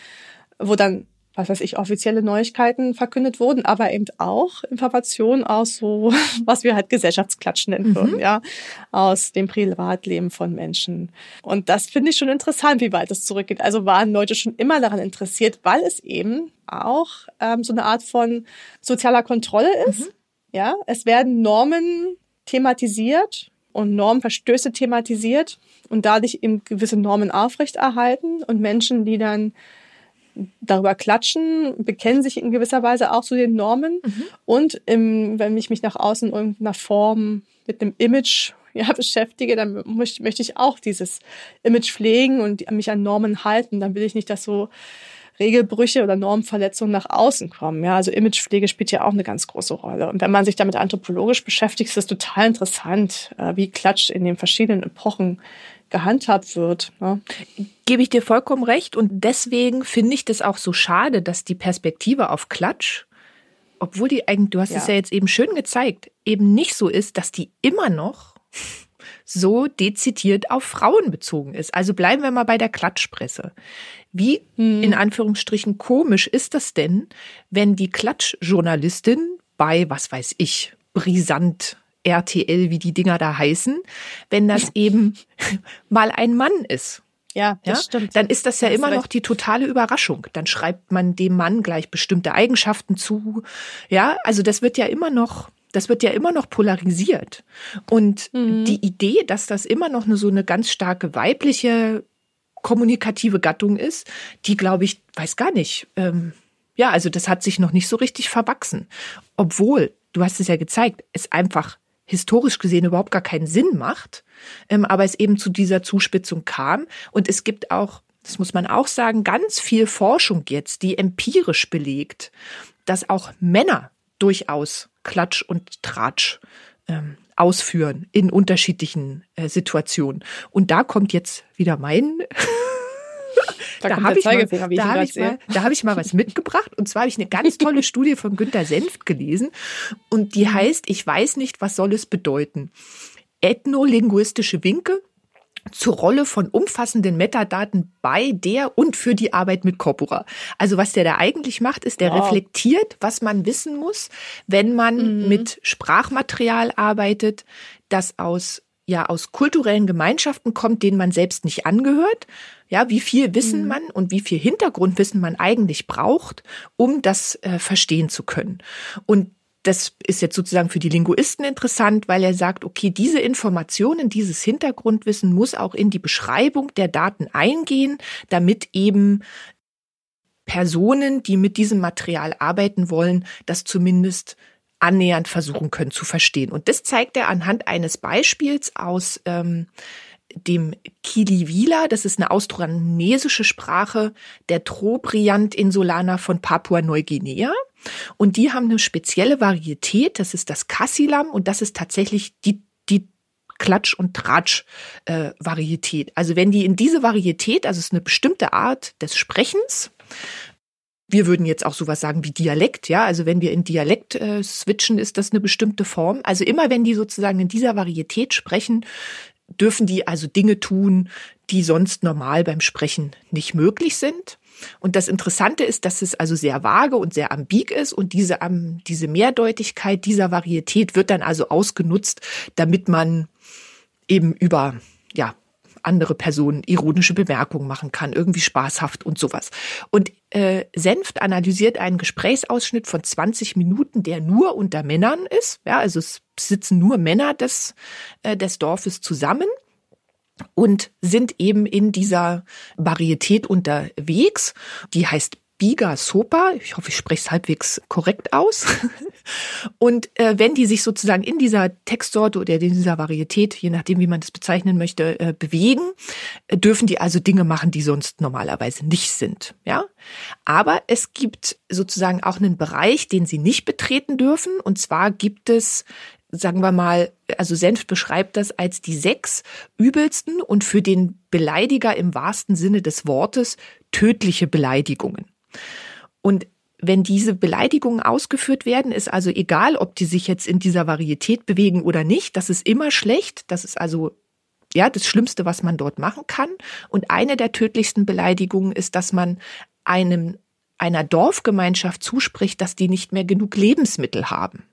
Speaker 1: wo dann was weiß ich, offizielle Neuigkeiten verkündet wurden, aber eben auch Informationen aus so, was wir halt Gesellschaftsklatsch nennen würden, mhm. ja, aus dem Privatleben von Menschen. Und das finde ich schon interessant, wie weit das zurückgeht. Also waren Leute schon immer daran interessiert, weil es eben auch ähm, so eine Art von sozialer Kontrolle ist. Mhm. Ja, es werden Normen thematisiert und Normverstöße thematisiert und dadurch eben gewisse Normen aufrechterhalten und Menschen, die dann darüber klatschen, bekennen sich in gewisser Weise auch zu den Normen. Mhm. Und im, wenn ich mich nach außen in irgendeiner Form mit einem Image ja, beschäftige, dann möchte, möchte ich auch dieses Image pflegen und mich an Normen halten. Dann will ich nicht, dass so Regelbrüche oder Normverletzungen nach außen kommen. Ja, also Imagepflege spielt ja auch eine ganz große Rolle. Und wenn man sich damit anthropologisch beschäftigt, ist es total interessant, äh, wie Klatsch in den verschiedenen Epochen gehandhabt wird. Ne?
Speaker 2: Gebe ich dir vollkommen recht. Und deswegen finde ich das auch so schade, dass die Perspektive auf Klatsch, obwohl die eigentlich, du hast ja. es ja jetzt eben schön gezeigt, eben nicht so ist, dass die immer noch so dezidiert auf Frauen bezogen ist. Also bleiben wir mal bei der Klatschpresse. Wie hm. in Anführungsstrichen komisch ist das denn, wenn die Klatschjournalistin bei, was weiß ich, brisant RTL, wie die Dinger da heißen, wenn das eben mal ein Mann ist.
Speaker 1: Ja, das ja? stimmt.
Speaker 2: Dann ist das ja das immer noch die totale Überraschung. Dann schreibt man dem Mann gleich bestimmte Eigenschaften zu. Ja, also das wird ja immer noch, das wird ja immer noch polarisiert. Und mhm. die Idee, dass das immer noch eine, so eine ganz starke weibliche kommunikative Gattung ist, die glaube ich, weiß gar nicht. Ähm, ja, also das hat sich noch nicht so richtig verwachsen. Obwohl, du hast es ja gezeigt, es einfach historisch gesehen überhaupt gar keinen Sinn macht, ähm, aber es eben zu dieser Zuspitzung kam. Und es gibt auch, das muss man auch sagen, ganz viel Forschung jetzt, die empirisch belegt, dass auch Männer durchaus Klatsch und Tratsch ähm, ausführen in unterschiedlichen äh, Situationen. Und da kommt jetzt wieder mein
Speaker 1: da, da habe ich, mal,
Speaker 2: da hab ich, mal, da hab ich mal was mitgebracht. Und zwar habe ich eine ganz tolle Studie von Günter Senft gelesen. Und die heißt, ich weiß nicht, was soll es bedeuten. Ethnolinguistische Winke zur Rolle von umfassenden Metadaten bei der und für die Arbeit mit Corpora. Also was der da eigentlich macht, ist, der wow. reflektiert, was man wissen muss, wenn man mhm. mit Sprachmaterial arbeitet, das aus ja aus kulturellen Gemeinschaften kommt, denen man selbst nicht angehört. Ja, wie viel Wissen mhm. man und wie viel Hintergrundwissen man eigentlich braucht, um das äh, verstehen zu können. Und das ist jetzt sozusagen für die Linguisten interessant, weil er sagt, okay, diese Informationen, dieses Hintergrundwissen muss auch in die Beschreibung der Daten eingehen, damit eben Personen, die mit diesem Material arbeiten wollen, das zumindest annähernd versuchen können zu verstehen. Und das zeigt er anhand eines Beispiels aus ähm, dem Kiliwila, das ist eine austronesische Sprache der Trobriand Insulana von Papua-Neuguinea. Und die haben eine spezielle Varietät, das ist das Kassilam und das ist tatsächlich die, die Klatsch- und Tratsch-Varietät. Äh, also wenn die in diese Varietät, also es ist eine bestimmte Art des Sprechens, wir würden jetzt auch sowas sagen wie Dialekt, ja. Also wenn wir in Dialekt äh, switchen, ist das eine bestimmte Form. Also immer wenn die sozusagen in dieser Varietät sprechen, dürfen die also Dinge tun, die sonst normal beim Sprechen nicht möglich sind. Und das Interessante ist, dass es also sehr vage und sehr ambig ist und diese, diese Mehrdeutigkeit dieser Varietät wird dann also ausgenutzt, damit man eben über ja, andere Personen ironische Bemerkungen machen kann, irgendwie spaßhaft und sowas. Und äh, Senft analysiert einen Gesprächsausschnitt von 20 Minuten, der nur unter Männern ist. Ja, also es sitzen nur Männer des, äh, des Dorfes zusammen und sind eben in dieser Varietät unterwegs. Die heißt Biga Sopa. Ich hoffe, ich spreche es halbwegs korrekt aus. Und äh, wenn die sich sozusagen in dieser Textsorte oder in dieser Varietät, je nachdem, wie man das bezeichnen möchte, äh, bewegen, äh, dürfen die also Dinge machen, die sonst normalerweise nicht sind. Ja, aber es gibt sozusagen auch einen Bereich, den sie nicht betreten dürfen. Und zwar gibt es sagen wir mal, also Senf beschreibt das als die sechs übelsten und für den Beleidiger im wahrsten Sinne des Wortes tödliche Beleidigungen. Und wenn diese Beleidigungen ausgeführt werden, ist also egal, ob die sich jetzt in dieser Varietät bewegen oder nicht, das ist immer schlecht. Das ist also ja das Schlimmste, was man dort machen kann. Und eine der tödlichsten Beleidigungen ist, dass man einem einer Dorfgemeinschaft zuspricht, dass die nicht mehr genug Lebensmittel haben.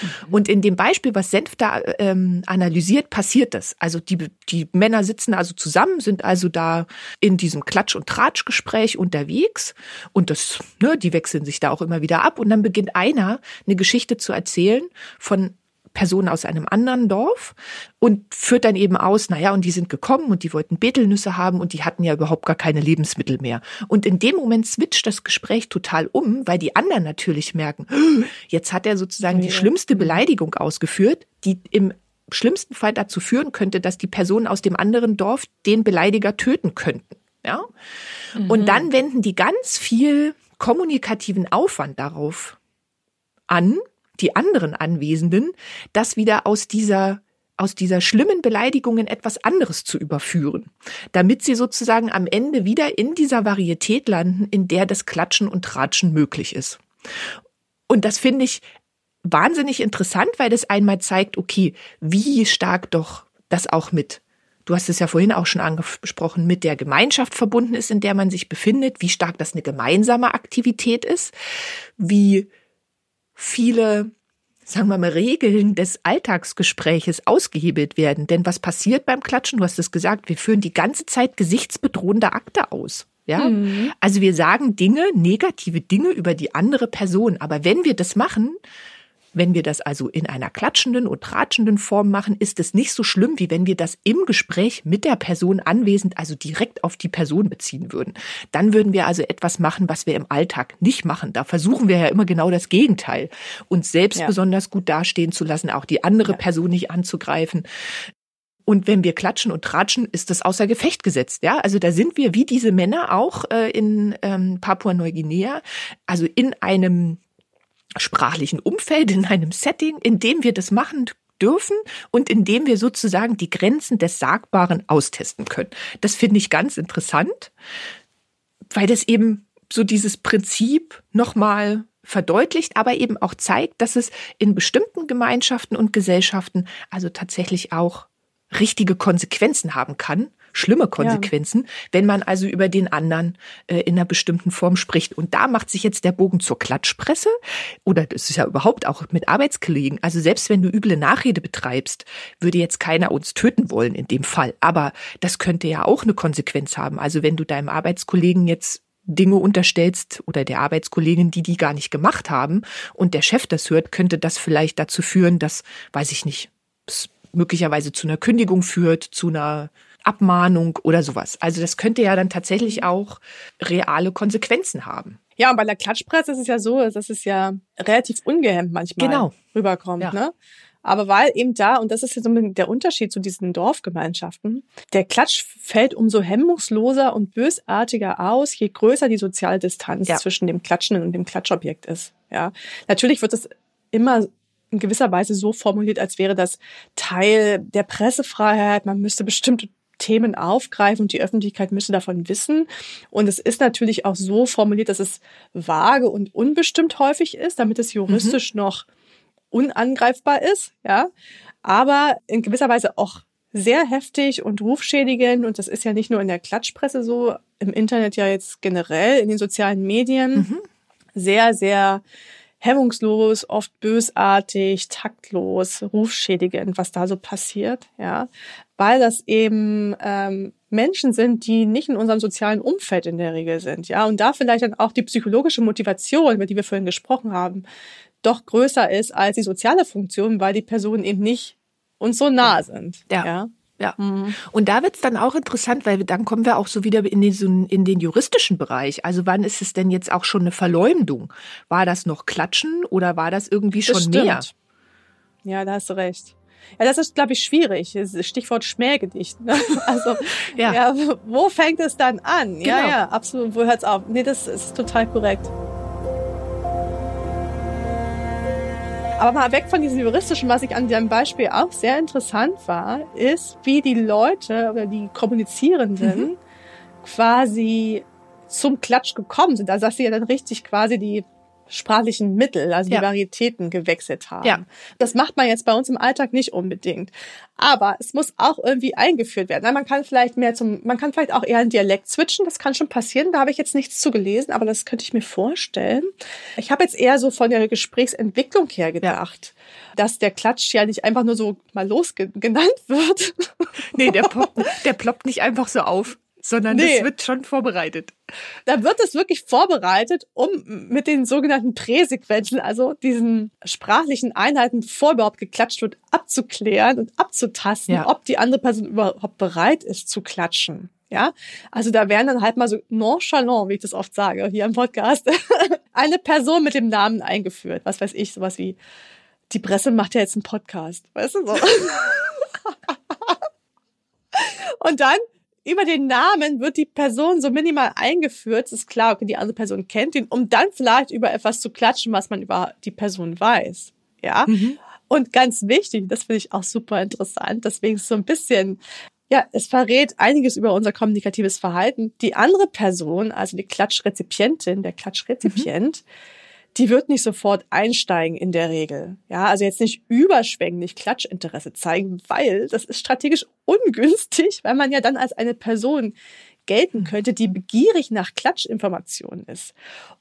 Speaker 2: Mhm. Und in dem Beispiel, was Senf da ähm, analysiert, passiert das. Also die, die Männer sitzen also zusammen, sind also da in diesem Klatsch- und Tratschgespräch unterwegs und das, ne, die wechseln sich da auch immer wieder ab und dann beginnt einer eine Geschichte zu erzählen von Person aus einem anderen Dorf und führt dann eben aus, naja, und die sind gekommen und die wollten Betelnüsse haben und die hatten ja überhaupt gar keine Lebensmittel mehr. Und in dem Moment switcht das Gespräch total um, weil die anderen natürlich merken, jetzt hat er sozusagen die schlimmste Beleidigung ausgeführt, die im schlimmsten Fall dazu führen könnte, dass die Personen aus dem anderen Dorf den Beleidiger töten könnten. Ja? Mhm. Und dann wenden die ganz viel kommunikativen Aufwand darauf an, die anderen Anwesenden, das wieder aus dieser aus dieser schlimmen Beleidigung in etwas anderes zu überführen, damit sie sozusagen am Ende wieder in dieser Varietät landen, in der das Klatschen und Tratschen möglich ist. Und das finde ich wahnsinnig interessant, weil das einmal zeigt, okay, wie stark doch das auch mit du hast es ja vorhin auch schon angesprochen, mit der Gemeinschaft verbunden ist, in der man sich befindet, wie stark das eine gemeinsame Aktivität ist, wie viele sagen wir mal, Regeln des Alltagsgespräches ausgehebelt werden. Denn was passiert beim Klatschen? Du hast es gesagt, wir führen die ganze Zeit gesichtsbedrohende Akte aus. Ja, mhm. also wir sagen Dinge, negative Dinge über die andere Person. Aber wenn wir das machen, wenn wir das also in einer klatschenden und tratschenden Form machen, ist es nicht so schlimm, wie wenn wir das im Gespräch mit der Person anwesend, also direkt auf die Person beziehen würden. Dann würden wir also etwas machen, was wir im Alltag nicht machen. Da versuchen wir ja immer genau das Gegenteil. Uns selbst ja. besonders gut dastehen zu lassen, auch die andere ja. Person nicht anzugreifen. Und wenn wir klatschen und tratschen, ist das außer Gefecht gesetzt. Ja, also da sind wir wie diese Männer auch äh, in ähm, Papua-Neuguinea, also in einem sprachlichen Umfeld, in einem Setting, in dem wir das machen dürfen und in dem wir sozusagen die Grenzen des Sagbaren austesten können. Das finde ich ganz interessant, weil das eben so dieses Prinzip nochmal verdeutlicht, aber eben auch zeigt, dass es in bestimmten Gemeinschaften und Gesellschaften also tatsächlich auch richtige Konsequenzen haben kann, schlimme Konsequenzen, ja. wenn man also über den anderen äh, in einer bestimmten Form spricht. Und da macht sich jetzt der Bogen zur Klatschpresse oder das ist ja überhaupt auch mit Arbeitskollegen. Also selbst wenn du üble Nachrede betreibst, würde jetzt keiner uns töten wollen in dem Fall. Aber das könnte ja auch eine Konsequenz haben. Also wenn du deinem Arbeitskollegen jetzt Dinge unterstellst oder der Arbeitskollegin, die die gar nicht gemacht haben und der Chef das hört, könnte das vielleicht dazu führen, dass, weiß ich nicht, möglicherweise zu einer Kündigung führt, zu einer Abmahnung oder sowas. Also das könnte ja dann tatsächlich auch reale Konsequenzen haben.
Speaker 1: Ja, und bei der Klatschpresse ist es ja so, dass es ja relativ ungehemmt manchmal genau. rüberkommt. Ja. Ne? Aber weil eben da, und das ist jetzt der Unterschied zu diesen Dorfgemeinschaften, der Klatsch fällt umso hemmungsloser und bösartiger aus, je größer die soziale Distanz ja. zwischen dem Klatschenden und dem Klatschobjekt ist. Ja, natürlich wird es immer in gewisser Weise so formuliert, als wäre das Teil der Pressefreiheit. Man müsste bestimmte Themen aufgreifen und die Öffentlichkeit müsse davon wissen. Und es ist natürlich auch so formuliert, dass es vage und unbestimmt häufig ist, damit es juristisch mhm. noch unangreifbar ist, ja. Aber in gewisser Weise auch sehr heftig und rufschädigend. Und das ist ja nicht nur in der Klatschpresse so, im Internet ja jetzt generell, in den sozialen Medien. Mhm. Sehr, sehr hemmungslos, oft bösartig, taktlos, rufschädigend, was da so passiert, ja, weil das eben ähm, Menschen sind, die nicht in unserem sozialen Umfeld in der Regel sind, ja, und da vielleicht dann auch die psychologische Motivation, über die wir vorhin gesprochen haben, doch größer ist als die soziale Funktion, weil die Personen eben nicht uns so nah sind,
Speaker 2: ja. ja? Ja. Mhm. Und da wird's dann auch interessant, weil dann kommen wir auch so wieder in den, in den juristischen Bereich. Also wann ist es denn jetzt auch schon eine Verleumdung? War das noch Klatschen oder war das irgendwie schon das mehr?
Speaker 1: Ja, da hast du recht. Ja, das ist, glaube ich, schwierig. Stichwort Schmähgedicht. Ne? Also, ja. ja. wo fängt es dann an? Genau. Ja, ja, absolut. Wo hört's auf? Nee, das ist total korrekt. Aber mal weg von diesem juristischen, was ich an diesem Beispiel auch sehr interessant war, ist, wie die Leute oder die Kommunizierenden mhm. quasi zum Klatsch gekommen sind. Also dass sie ja dann richtig quasi die sprachlichen Mittel, also ja. die Varietäten gewechselt haben. Ja. Das macht man jetzt bei uns im Alltag nicht unbedingt. Aber es muss auch irgendwie eingeführt werden. Man kann vielleicht mehr zum, man kann vielleicht auch eher einen Dialekt switchen. Das kann schon passieren. Da habe ich jetzt nichts zu gelesen, aber das könnte ich mir vorstellen. Ich habe jetzt eher so von der Gesprächsentwicklung her gedacht, ja. dass der Klatsch ja nicht einfach nur so mal losgenannt wird.
Speaker 2: Nee, der, poppt, der ploppt nicht einfach so auf sondern nee. das wird schon vorbereitet.
Speaker 1: Da wird es wirklich vorbereitet, um mit den sogenannten Präsequenzen, also diesen sprachlichen Einheiten, bevor überhaupt geklatscht wird, abzuklären und abzutasten, ja. ob die andere Person überhaupt bereit ist zu klatschen. Ja, also da werden dann halt mal so nonchalant, wie ich das oft sage, hier im Podcast, eine Person mit dem Namen eingeführt. Was weiß ich, sowas wie, die Presse macht ja jetzt einen Podcast. Weißt du so? und dann über den Namen wird die Person so minimal eingeführt. Es ist klar, okay, die andere Person kennt ihn, um dann vielleicht über etwas zu klatschen, was man über die Person weiß. Ja. Mhm. Und ganz wichtig, das finde ich auch super interessant, deswegen ist so ein bisschen, ja, es verrät einiges über unser kommunikatives Verhalten. Die andere Person, also die Klatschrezipientin, der Klatschrezipient, mhm die wird nicht sofort einsteigen in der Regel. Ja, also jetzt nicht überschwänglich Klatschinteresse zeigen, weil das ist strategisch ungünstig, weil man ja dann als eine Person gelten könnte, die begierig nach Klatschinformationen ist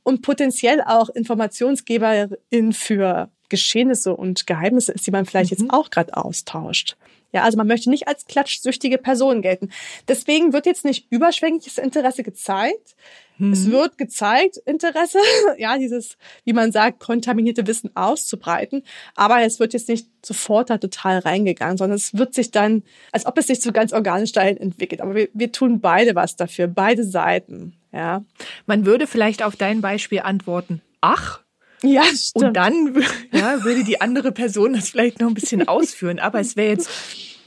Speaker 1: und potenziell auch Informationsgeberin für Geschehnisse und Geheimnisse ist, die man vielleicht mhm. jetzt auch gerade austauscht. Ja, also man möchte nicht als klatschsüchtige Person gelten. Deswegen wird jetzt nicht überschwängliches Interesse gezeigt. Mhm. Es wird gezeigt, Interesse, ja, dieses, wie man sagt, kontaminierte Wissen auszubreiten. Aber es wird jetzt nicht sofort da total reingegangen, sondern es wird sich dann, als ob es sich so ganz organisch dahin entwickelt. Aber wir, wir tun beide was dafür, beide Seiten, ja.
Speaker 2: Man würde vielleicht auf dein Beispiel antworten, ach,
Speaker 1: ja, stimmt.
Speaker 2: Und dann ja, würde die andere Person das vielleicht noch ein bisschen ausführen. Aber es wäre jetzt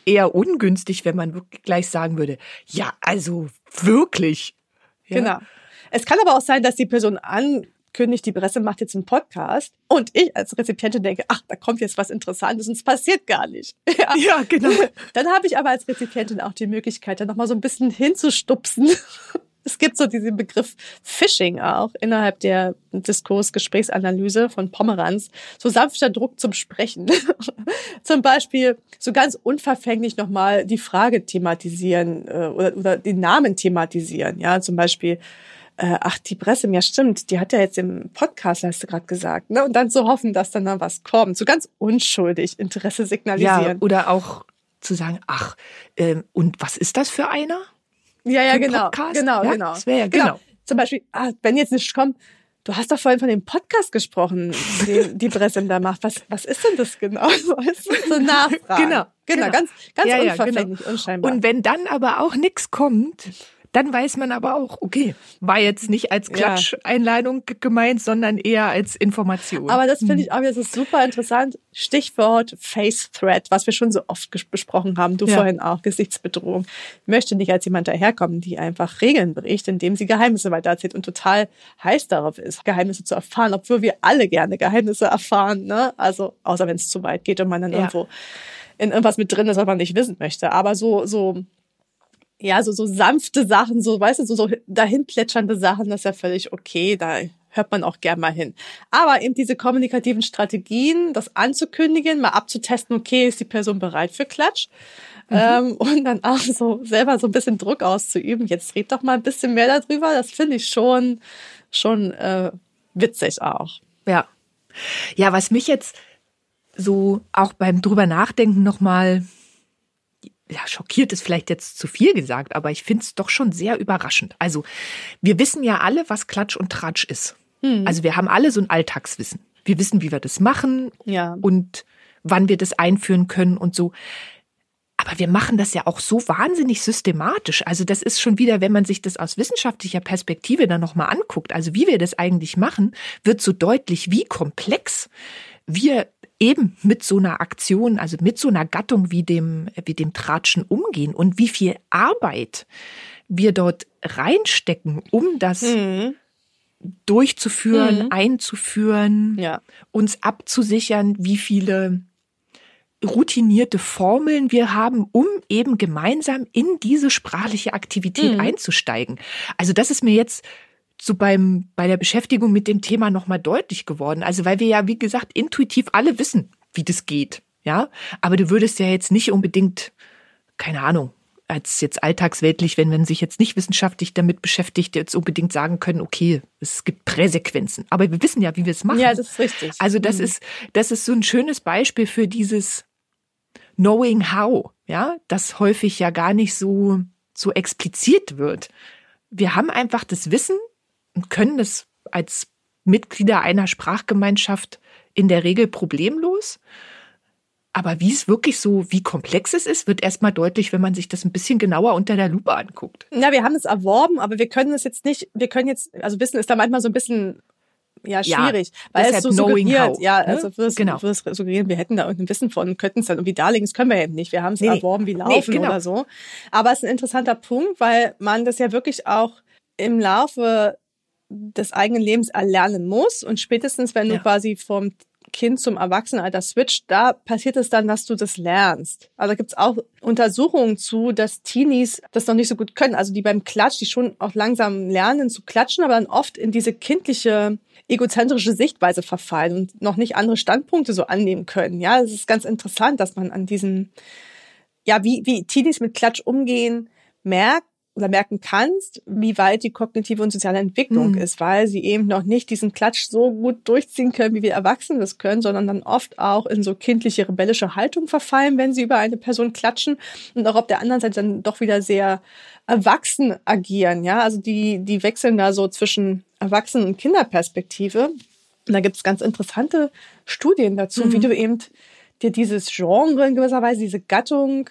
Speaker 2: eher ungünstig, wenn man wirklich gleich sagen würde, ja, also wirklich.
Speaker 1: Ja. Genau. Es kann aber auch sein, dass die Person ankündigt, die Presse macht jetzt einen Podcast und ich als Rezipientin denke, ach, da kommt jetzt was Interessantes und es passiert gar nicht.
Speaker 2: Ja, ja genau.
Speaker 1: Dann habe ich aber als Rezipientin auch die Möglichkeit, da nochmal so ein bisschen hinzustupsen. Es gibt so diesen Begriff Phishing auch innerhalb der Diskurs-Gesprächsanalyse von Pomeranz. So sanfter Druck zum Sprechen. Zum Beispiel so ganz unverfänglich nochmal die Frage thematisieren äh, oder, oder den Namen thematisieren. Ja, zum Beispiel, äh, ach, die Presse, ja stimmt, die hat ja jetzt im Podcast, hast du gerade gesagt, ne? Und dann zu so hoffen, dass dann da was kommt. So ganz unschuldig Interesse signalisieren. Ja,
Speaker 2: oder auch zu sagen, ach, ähm, und was ist das für einer?
Speaker 1: Ja, ja, genau. Podcast? Genau, ja, genau. Das wäre ja, genau. genau. Zum Beispiel, ah, wenn jetzt nicht kommt, du hast doch vorhin von dem Podcast gesprochen, den die Presse da macht. Was, was ist denn das genau? Du? So Nachfragen.
Speaker 2: Genau.
Speaker 1: Genau, genau. ganz, ganz ja, unverfänglich, ja, genau. unscheinbar.
Speaker 2: Und wenn dann aber auch nichts kommt, dann weiß man aber auch, okay, war jetzt nicht als Klatscheinladung gemeint, sondern eher als Information.
Speaker 1: Aber das finde hm. ich auch, das ist super interessant. Stichwort Face Threat, was wir schon so oft besprochen haben, du ja. vorhin auch, Gesichtsbedrohung. Ich möchte nicht als jemand daherkommen, die einfach Regeln bricht, indem sie Geheimnisse weitererzählt und total heiß darauf ist, Geheimnisse zu erfahren, obwohl wir alle gerne Geheimnisse erfahren, ne? Also, außer wenn es zu weit geht und man dann ja. irgendwo in irgendwas mit drin ist, was man nicht wissen möchte. Aber so, so ja, so, so sanfte Sachen, so, weißt du, so, so dahin plätschernde Sachen, das ist ja völlig okay, da hört man auch gern mal hin. Aber eben diese kommunikativen Strategien, das anzukündigen, mal abzutesten, okay, ist die Person bereit für Klatsch? Mhm. Ähm, und dann auch so selber so ein bisschen Druck auszuüben. Jetzt red doch mal ein bisschen mehr darüber. Das finde ich schon, schon äh, witzig auch.
Speaker 2: Ja. Ja, was mich jetzt so auch beim drüber nachdenken nochmal ja, schockiert ist vielleicht jetzt zu viel gesagt, aber ich finde es doch schon sehr überraschend. Also, wir wissen ja alle, was Klatsch und Tratsch ist. Hm. Also, wir haben alle so ein Alltagswissen. Wir wissen, wie wir das machen ja. und wann wir das einführen können und so. Aber wir machen das ja auch so wahnsinnig systematisch. Also das ist schon wieder, wenn man sich das aus wissenschaftlicher Perspektive dann nochmal anguckt, also wie wir das eigentlich machen, wird so deutlich, wie komplex wir eben mit so einer Aktion, also mit so einer Gattung wie dem, wie dem Tratschen umgehen und wie viel Arbeit wir dort reinstecken, um das mhm. durchzuführen, mhm. einzuführen, ja. uns abzusichern, wie viele routinierte Formeln wir haben, um eben gemeinsam in diese sprachliche Aktivität mhm. einzusteigen. Also das ist mir jetzt so beim, bei der Beschäftigung mit dem Thema nochmal deutlich geworden. Also weil wir ja, wie gesagt, intuitiv alle wissen, wie das geht. Ja, aber du würdest ja jetzt nicht unbedingt, keine Ahnung, als jetzt alltagsweltlich, wenn man sich jetzt nicht wissenschaftlich damit beschäftigt, jetzt unbedingt sagen können, okay, es gibt Präsequenzen. Aber wir wissen ja, wie wir es machen.
Speaker 1: Ja, das ist richtig.
Speaker 2: Also das mhm. ist, das ist so ein schönes Beispiel für dieses Knowing How, ja, das häufig ja gar nicht so, so explizit wird. Wir haben einfach das Wissen können es als Mitglieder einer Sprachgemeinschaft in der Regel problemlos. Aber wie es wirklich so, wie komplex es ist, wird erstmal deutlich, wenn man sich das ein bisschen genauer unter der Lupe anguckt.
Speaker 1: Ja, wir haben es erworben, aber wir können es jetzt nicht, wir können jetzt, also Wissen ist da manchmal so ein bisschen ja, schwierig, ja, weil es so suggeriert, how, ja, ne? also wirst, genau. wirst suggerieren, wir hätten da irgendein Wissen von, könnten es dann irgendwie darlegen, das können wir eben nicht, wir haben es nee, erworben wie Laufen nee, genau. oder so. Aber es ist ein interessanter Punkt, weil man das ja wirklich auch im Laufe des eigenen Lebens erlernen muss und spätestens, wenn ja. du quasi vom Kind zum Erwachsenenalter switcht, da passiert es dann, dass du das lernst. Also da gibt es auch Untersuchungen zu, dass Teenies das noch nicht so gut können. Also die beim Klatsch, die schon auch langsam lernen zu klatschen, aber dann oft in diese kindliche, egozentrische Sichtweise verfallen und noch nicht andere Standpunkte so annehmen können. Ja, es ist ganz interessant, dass man an diesen, ja, wie, wie Teenies mit Klatsch umgehen, merkt, oder merken kannst, wie weit die kognitive und soziale Entwicklung mhm. ist, weil sie eben noch nicht diesen Klatsch so gut durchziehen können, wie wir Erwachsene das können, sondern dann oft auch in so kindliche, rebellische Haltung verfallen, wenn sie über eine Person klatschen und auch auf der anderen Seite dann doch wieder sehr erwachsen agieren. Ja, also die, die wechseln da so zwischen Erwachsenen- und Kinderperspektive. Und da gibt es ganz interessante Studien dazu, mhm. wie du eben dir dieses Genre in gewisser Weise, diese Gattung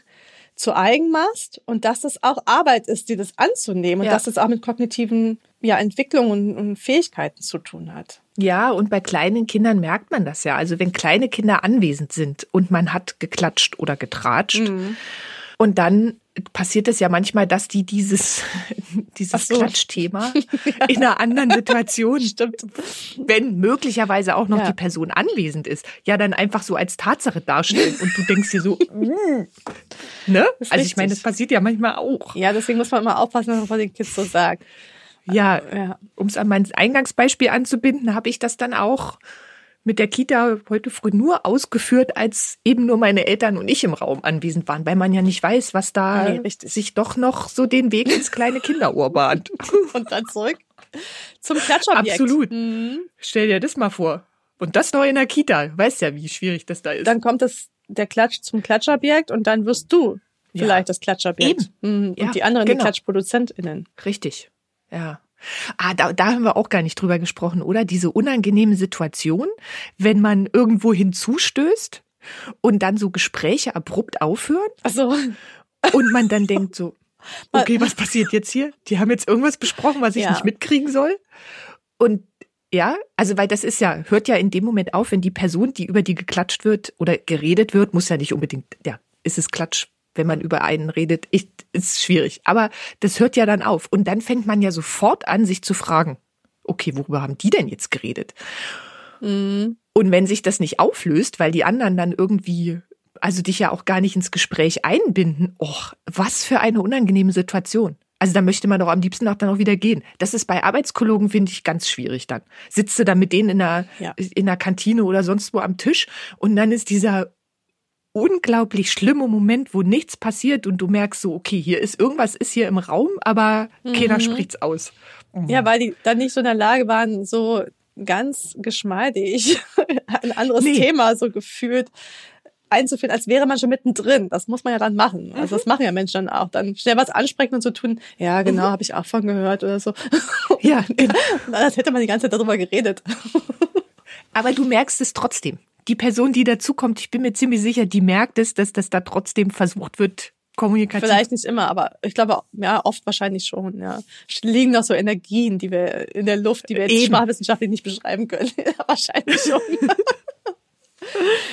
Speaker 1: zu eigen machst und dass es auch Arbeit ist, dir das anzunehmen ja. und dass es auch mit kognitiven ja, Entwicklungen und, und Fähigkeiten zu tun hat.
Speaker 2: Ja, und bei kleinen Kindern merkt man das ja. Also wenn kleine Kinder anwesend sind und man hat geklatscht oder getratscht mhm. Und dann passiert es ja manchmal, dass die dieses, dieses so. Klatschthema in einer anderen Situation, Stimmt. wenn möglicherweise auch noch ja. die Person anwesend ist, ja dann einfach so als Tatsache darstellen und du denkst dir so, mm. ne? Also richtig. ich meine, das passiert ja manchmal auch.
Speaker 1: Ja, deswegen muss man immer aufpassen, was man den Kids so sagt.
Speaker 2: Ja, ja. um es an mein Eingangsbeispiel anzubinden, habe ich das dann auch mit der Kita heute früh nur ausgeführt, als eben nur meine Eltern und ich im Raum anwesend waren, weil man ja nicht weiß, was da nee, sich doch noch so den Weg ins kleine Kinderohr bahnt.
Speaker 1: und dann zurück zum Klatschobjekt.
Speaker 2: Absolut. Mhm. Stell dir das mal vor. Und das noch in der Kita. Weißt ja, wie schwierig das da ist.
Speaker 1: Dann kommt das, der Klatsch zum Klatschobjekt und dann wirst du vielleicht ja. das Klatschobjekt. Eben. Mhm. Und ja, die anderen genau. die KlatschproduzentInnen.
Speaker 2: Richtig. Ja. Ah, da, da haben wir auch gar nicht drüber gesprochen, oder? Diese unangenehme Situation, wenn man irgendwo hinzustößt und dann so Gespräche abrupt aufhören.
Speaker 1: Ach so.
Speaker 2: Und man dann denkt so, okay, was passiert jetzt hier? Die haben jetzt irgendwas besprochen, was ich ja. nicht mitkriegen soll. Und ja, also weil das ist ja, hört ja in dem Moment auf, wenn die Person, die über die geklatscht wird oder geredet wird, muss ja nicht unbedingt, ja, ist es Klatsch wenn man über einen redet, ich, ist schwierig. Aber das hört ja dann auf. Und dann fängt man ja sofort an, sich zu fragen, okay, worüber haben die denn jetzt geredet? Mhm. Und wenn sich das nicht auflöst, weil die anderen dann irgendwie, also dich ja auch gar nicht ins Gespräch einbinden, och, was für eine unangenehme Situation. Also da möchte man doch am liebsten auch dann auch wieder gehen. Das ist bei Arbeitskollegen, finde ich, ganz schwierig dann. Sitzt du da mit denen in der, ja. in der Kantine oder sonst wo am Tisch und dann ist dieser unglaublich schlimmer Moment, wo nichts passiert und du merkst so, okay, hier ist irgendwas ist hier im Raum, aber mhm. keiner spricht's aus.
Speaker 1: Mhm. Ja, weil die dann nicht so in der Lage waren, so ganz geschmeidig ein anderes nee. Thema so gefühlt einzuführen, als wäre man schon mittendrin. Das muss man ja dann machen. Also das mhm. machen ja Menschen dann auch. Dann schnell was ansprechen und so tun. Ja, genau, mhm. habe ich auch von gehört oder so. Ja, genau. Als hätte man die ganze Zeit darüber geredet.
Speaker 2: Aber du merkst es trotzdem die Person, die dazukommt, ich bin mir ziemlich sicher, die merkt es, dass das da trotzdem versucht wird, kommunikativ.
Speaker 1: Vielleicht nicht immer, aber ich glaube, ja, oft wahrscheinlich schon, ja. Liegen noch so Energien, die wir in der Luft, die wir jetzt sprachwissenschaftlich nicht beschreiben können. wahrscheinlich schon.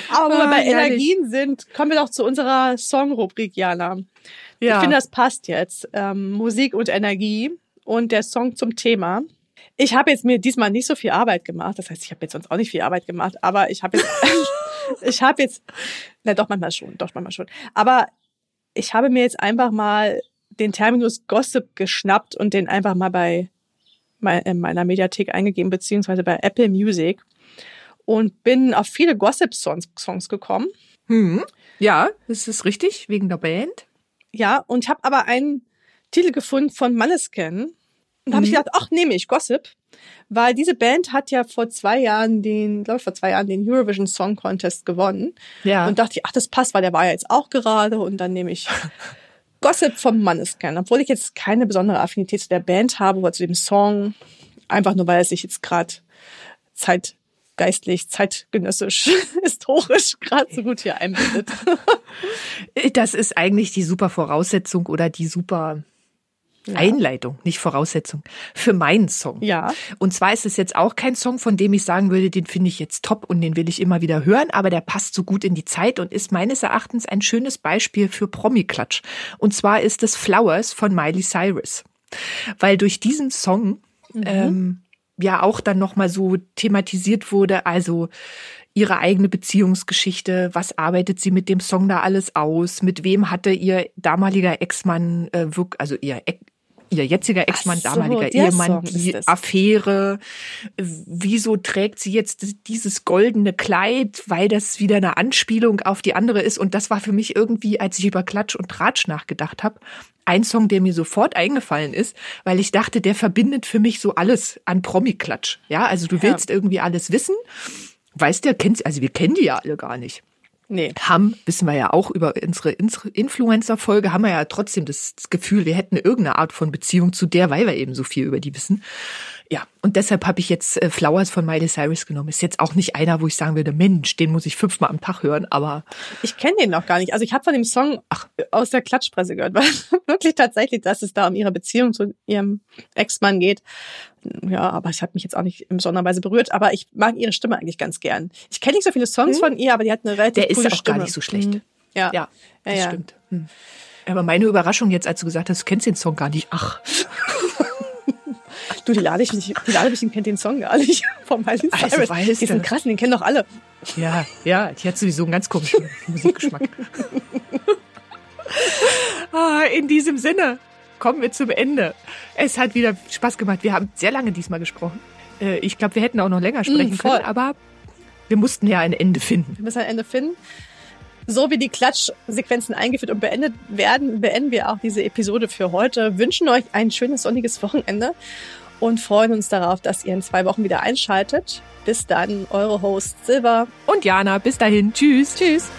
Speaker 1: aber wenn wir ah, bei Energien sind, kommen wir doch zu unserer Song-Rubrik, Jana. Ja. Ich finde, das passt jetzt. Ähm, Musik und Energie und der Song zum Thema. Ich habe jetzt mir diesmal nicht so viel Arbeit gemacht. Das heißt, ich habe jetzt sonst auch nicht viel Arbeit gemacht, aber ich habe jetzt, ich habe jetzt, na doch manchmal schon, doch manchmal schon. Aber ich habe mir jetzt einfach mal den Terminus Gossip geschnappt und den einfach mal bei in meiner Mediathek eingegeben, beziehungsweise bei Apple Music und bin auf viele Gossip-Songs gekommen.
Speaker 2: Hm. Ja, das ist richtig, wegen der Band.
Speaker 1: Ja, und ich habe aber einen Titel gefunden von Maneskin. Und habe ich gedacht, ach, nehme ich Gossip. Weil diese Band hat ja vor zwei Jahren den, glaube ich, vor zwei Jahren den Eurovision Song Contest gewonnen.
Speaker 2: Ja.
Speaker 1: Und dachte ich, ach, das passt, weil der war ja jetzt auch gerade. Und dann nehme ich Gossip vom Mannescan. Obwohl ich jetzt keine besondere Affinität zu der Band habe oder zu dem Song. Einfach nur, weil es sich jetzt gerade zeitgeistlich, zeitgenössisch, historisch gerade so gut hier einbindet.
Speaker 2: Das ist eigentlich die super Voraussetzung oder die super Einleitung, nicht Voraussetzung, für meinen Song.
Speaker 1: Ja.
Speaker 2: Und zwar ist es jetzt auch kein Song, von dem ich sagen würde, den finde ich jetzt top und den will ich immer wieder hören, aber der passt so gut in die Zeit und ist meines Erachtens ein schönes Beispiel für Promi-Klatsch. Und zwar ist es Flowers von Miley Cyrus. Weil durch diesen Song ähm, ja auch dann nochmal so thematisiert wurde, also ihre eigene Beziehungsgeschichte, was arbeitet sie mit dem Song da alles aus, mit wem hatte ihr damaliger Ex-Mann, äh, also ihr, ihr jetziger Ex-Mann,
Speaker 1: so,
Speaker 2: damaliger Ehemann, die. Affäre, wieso trägt sie jetzt dieses goldene Kleid, weil das wieder eine Anspielung auf die andere ist und das war für mich irgendwie, als ich über Klatsch und Tratsch nachgedacht habe, ein Song, der mir sofort eingefallen ist, weil ich dachte, der verbindet für mich so alles an Promi-Klatsch. Ja, also du willst irgendwie alles wissen. Weißt ja, kennst, also wir kennen die ja alle gar nicht.
Speaker 1: Nee.
Speaker 2: Haben, wissen wir ja auch über unsere Influencer-Folge, haben wir ja trotzdem das Gefühl, wir hätten irgendeine Art von Beziehung zu der, weil wir eben so viel über die wissen. Ja, und deshalb habe ich jetzt äh, Flowers von Miley Cyrus genommen. Ist jetzt auch nicht einer, wo ich sagen würde, Mensch, den muss ich fünfmal am Tag hören, aber
Speaker 1: Ich kenne den noch gar nicht. Also ich habe von dem Song aus der Klatschpresse gehört, weil wirklich tatsächlich, dass es da um ihre Beziehung zu ihrem Ex-Mann geht. Ja, aber es hat mich jetzt auch nicht in besonderer Weise berührt, aber ich mag ihre Stimme eigentlich ganz gern. Ich kenne nicht so viele Songs von ihr, aber die hat eine relativ
Speaker 2: der ist
Speaker 1: coole
Speaker 2: auch
Speaker 1: Stimme.
Speaker 2: gar nicht so schlecht.
Speaker 1: Mhm. Ja.
Speaker 2: ja, das
Speaker 1: Ja, ja.
Speaker 2: stimmt. Hm. Aber meine Überraschung jetzt, als du gesagt hast, du kennst den Song gar nicht. Ach,
Speaker 1: Du, die lade ich nicht, die lade ich, den kennt den Song gar nicht. Von Miley
Speaker 2: Also
Speaker 1: Cyrus.
Speaker 2: weißt
Speaker 1: die sind krass, den kennen doch alle.
Speaker 2: ja, ja, die hat sowieso einen ganz komischen Musikgeschmack. ah, in diesem Sinne kommen wir zum Ende. Es hat wieder Spaß gemacht. Wir haben sehr lange diesmal gesprochen. Äh, Ich glaube, wir hätten auch noch länger sprechen
Speaker 1: Mm,
Speaker 2: können, aber wir mussten ja ein Ende finden.
Speaker 1: Wir müssen ein Ende finden. So wie die Klatschsequenzen eingeführt und beendet werden, beenden wir auch diese Episode für heute. Wünschen euch ein schönes sonniges Wochenende und freuen uns darauf, dass ihr in zwei Wochen wieder einschaltet. Bis dann, eure Hosts Silva
Speaker 2: und Jana. Bis dahin, tschüss.
Speaker 1: Tschüss.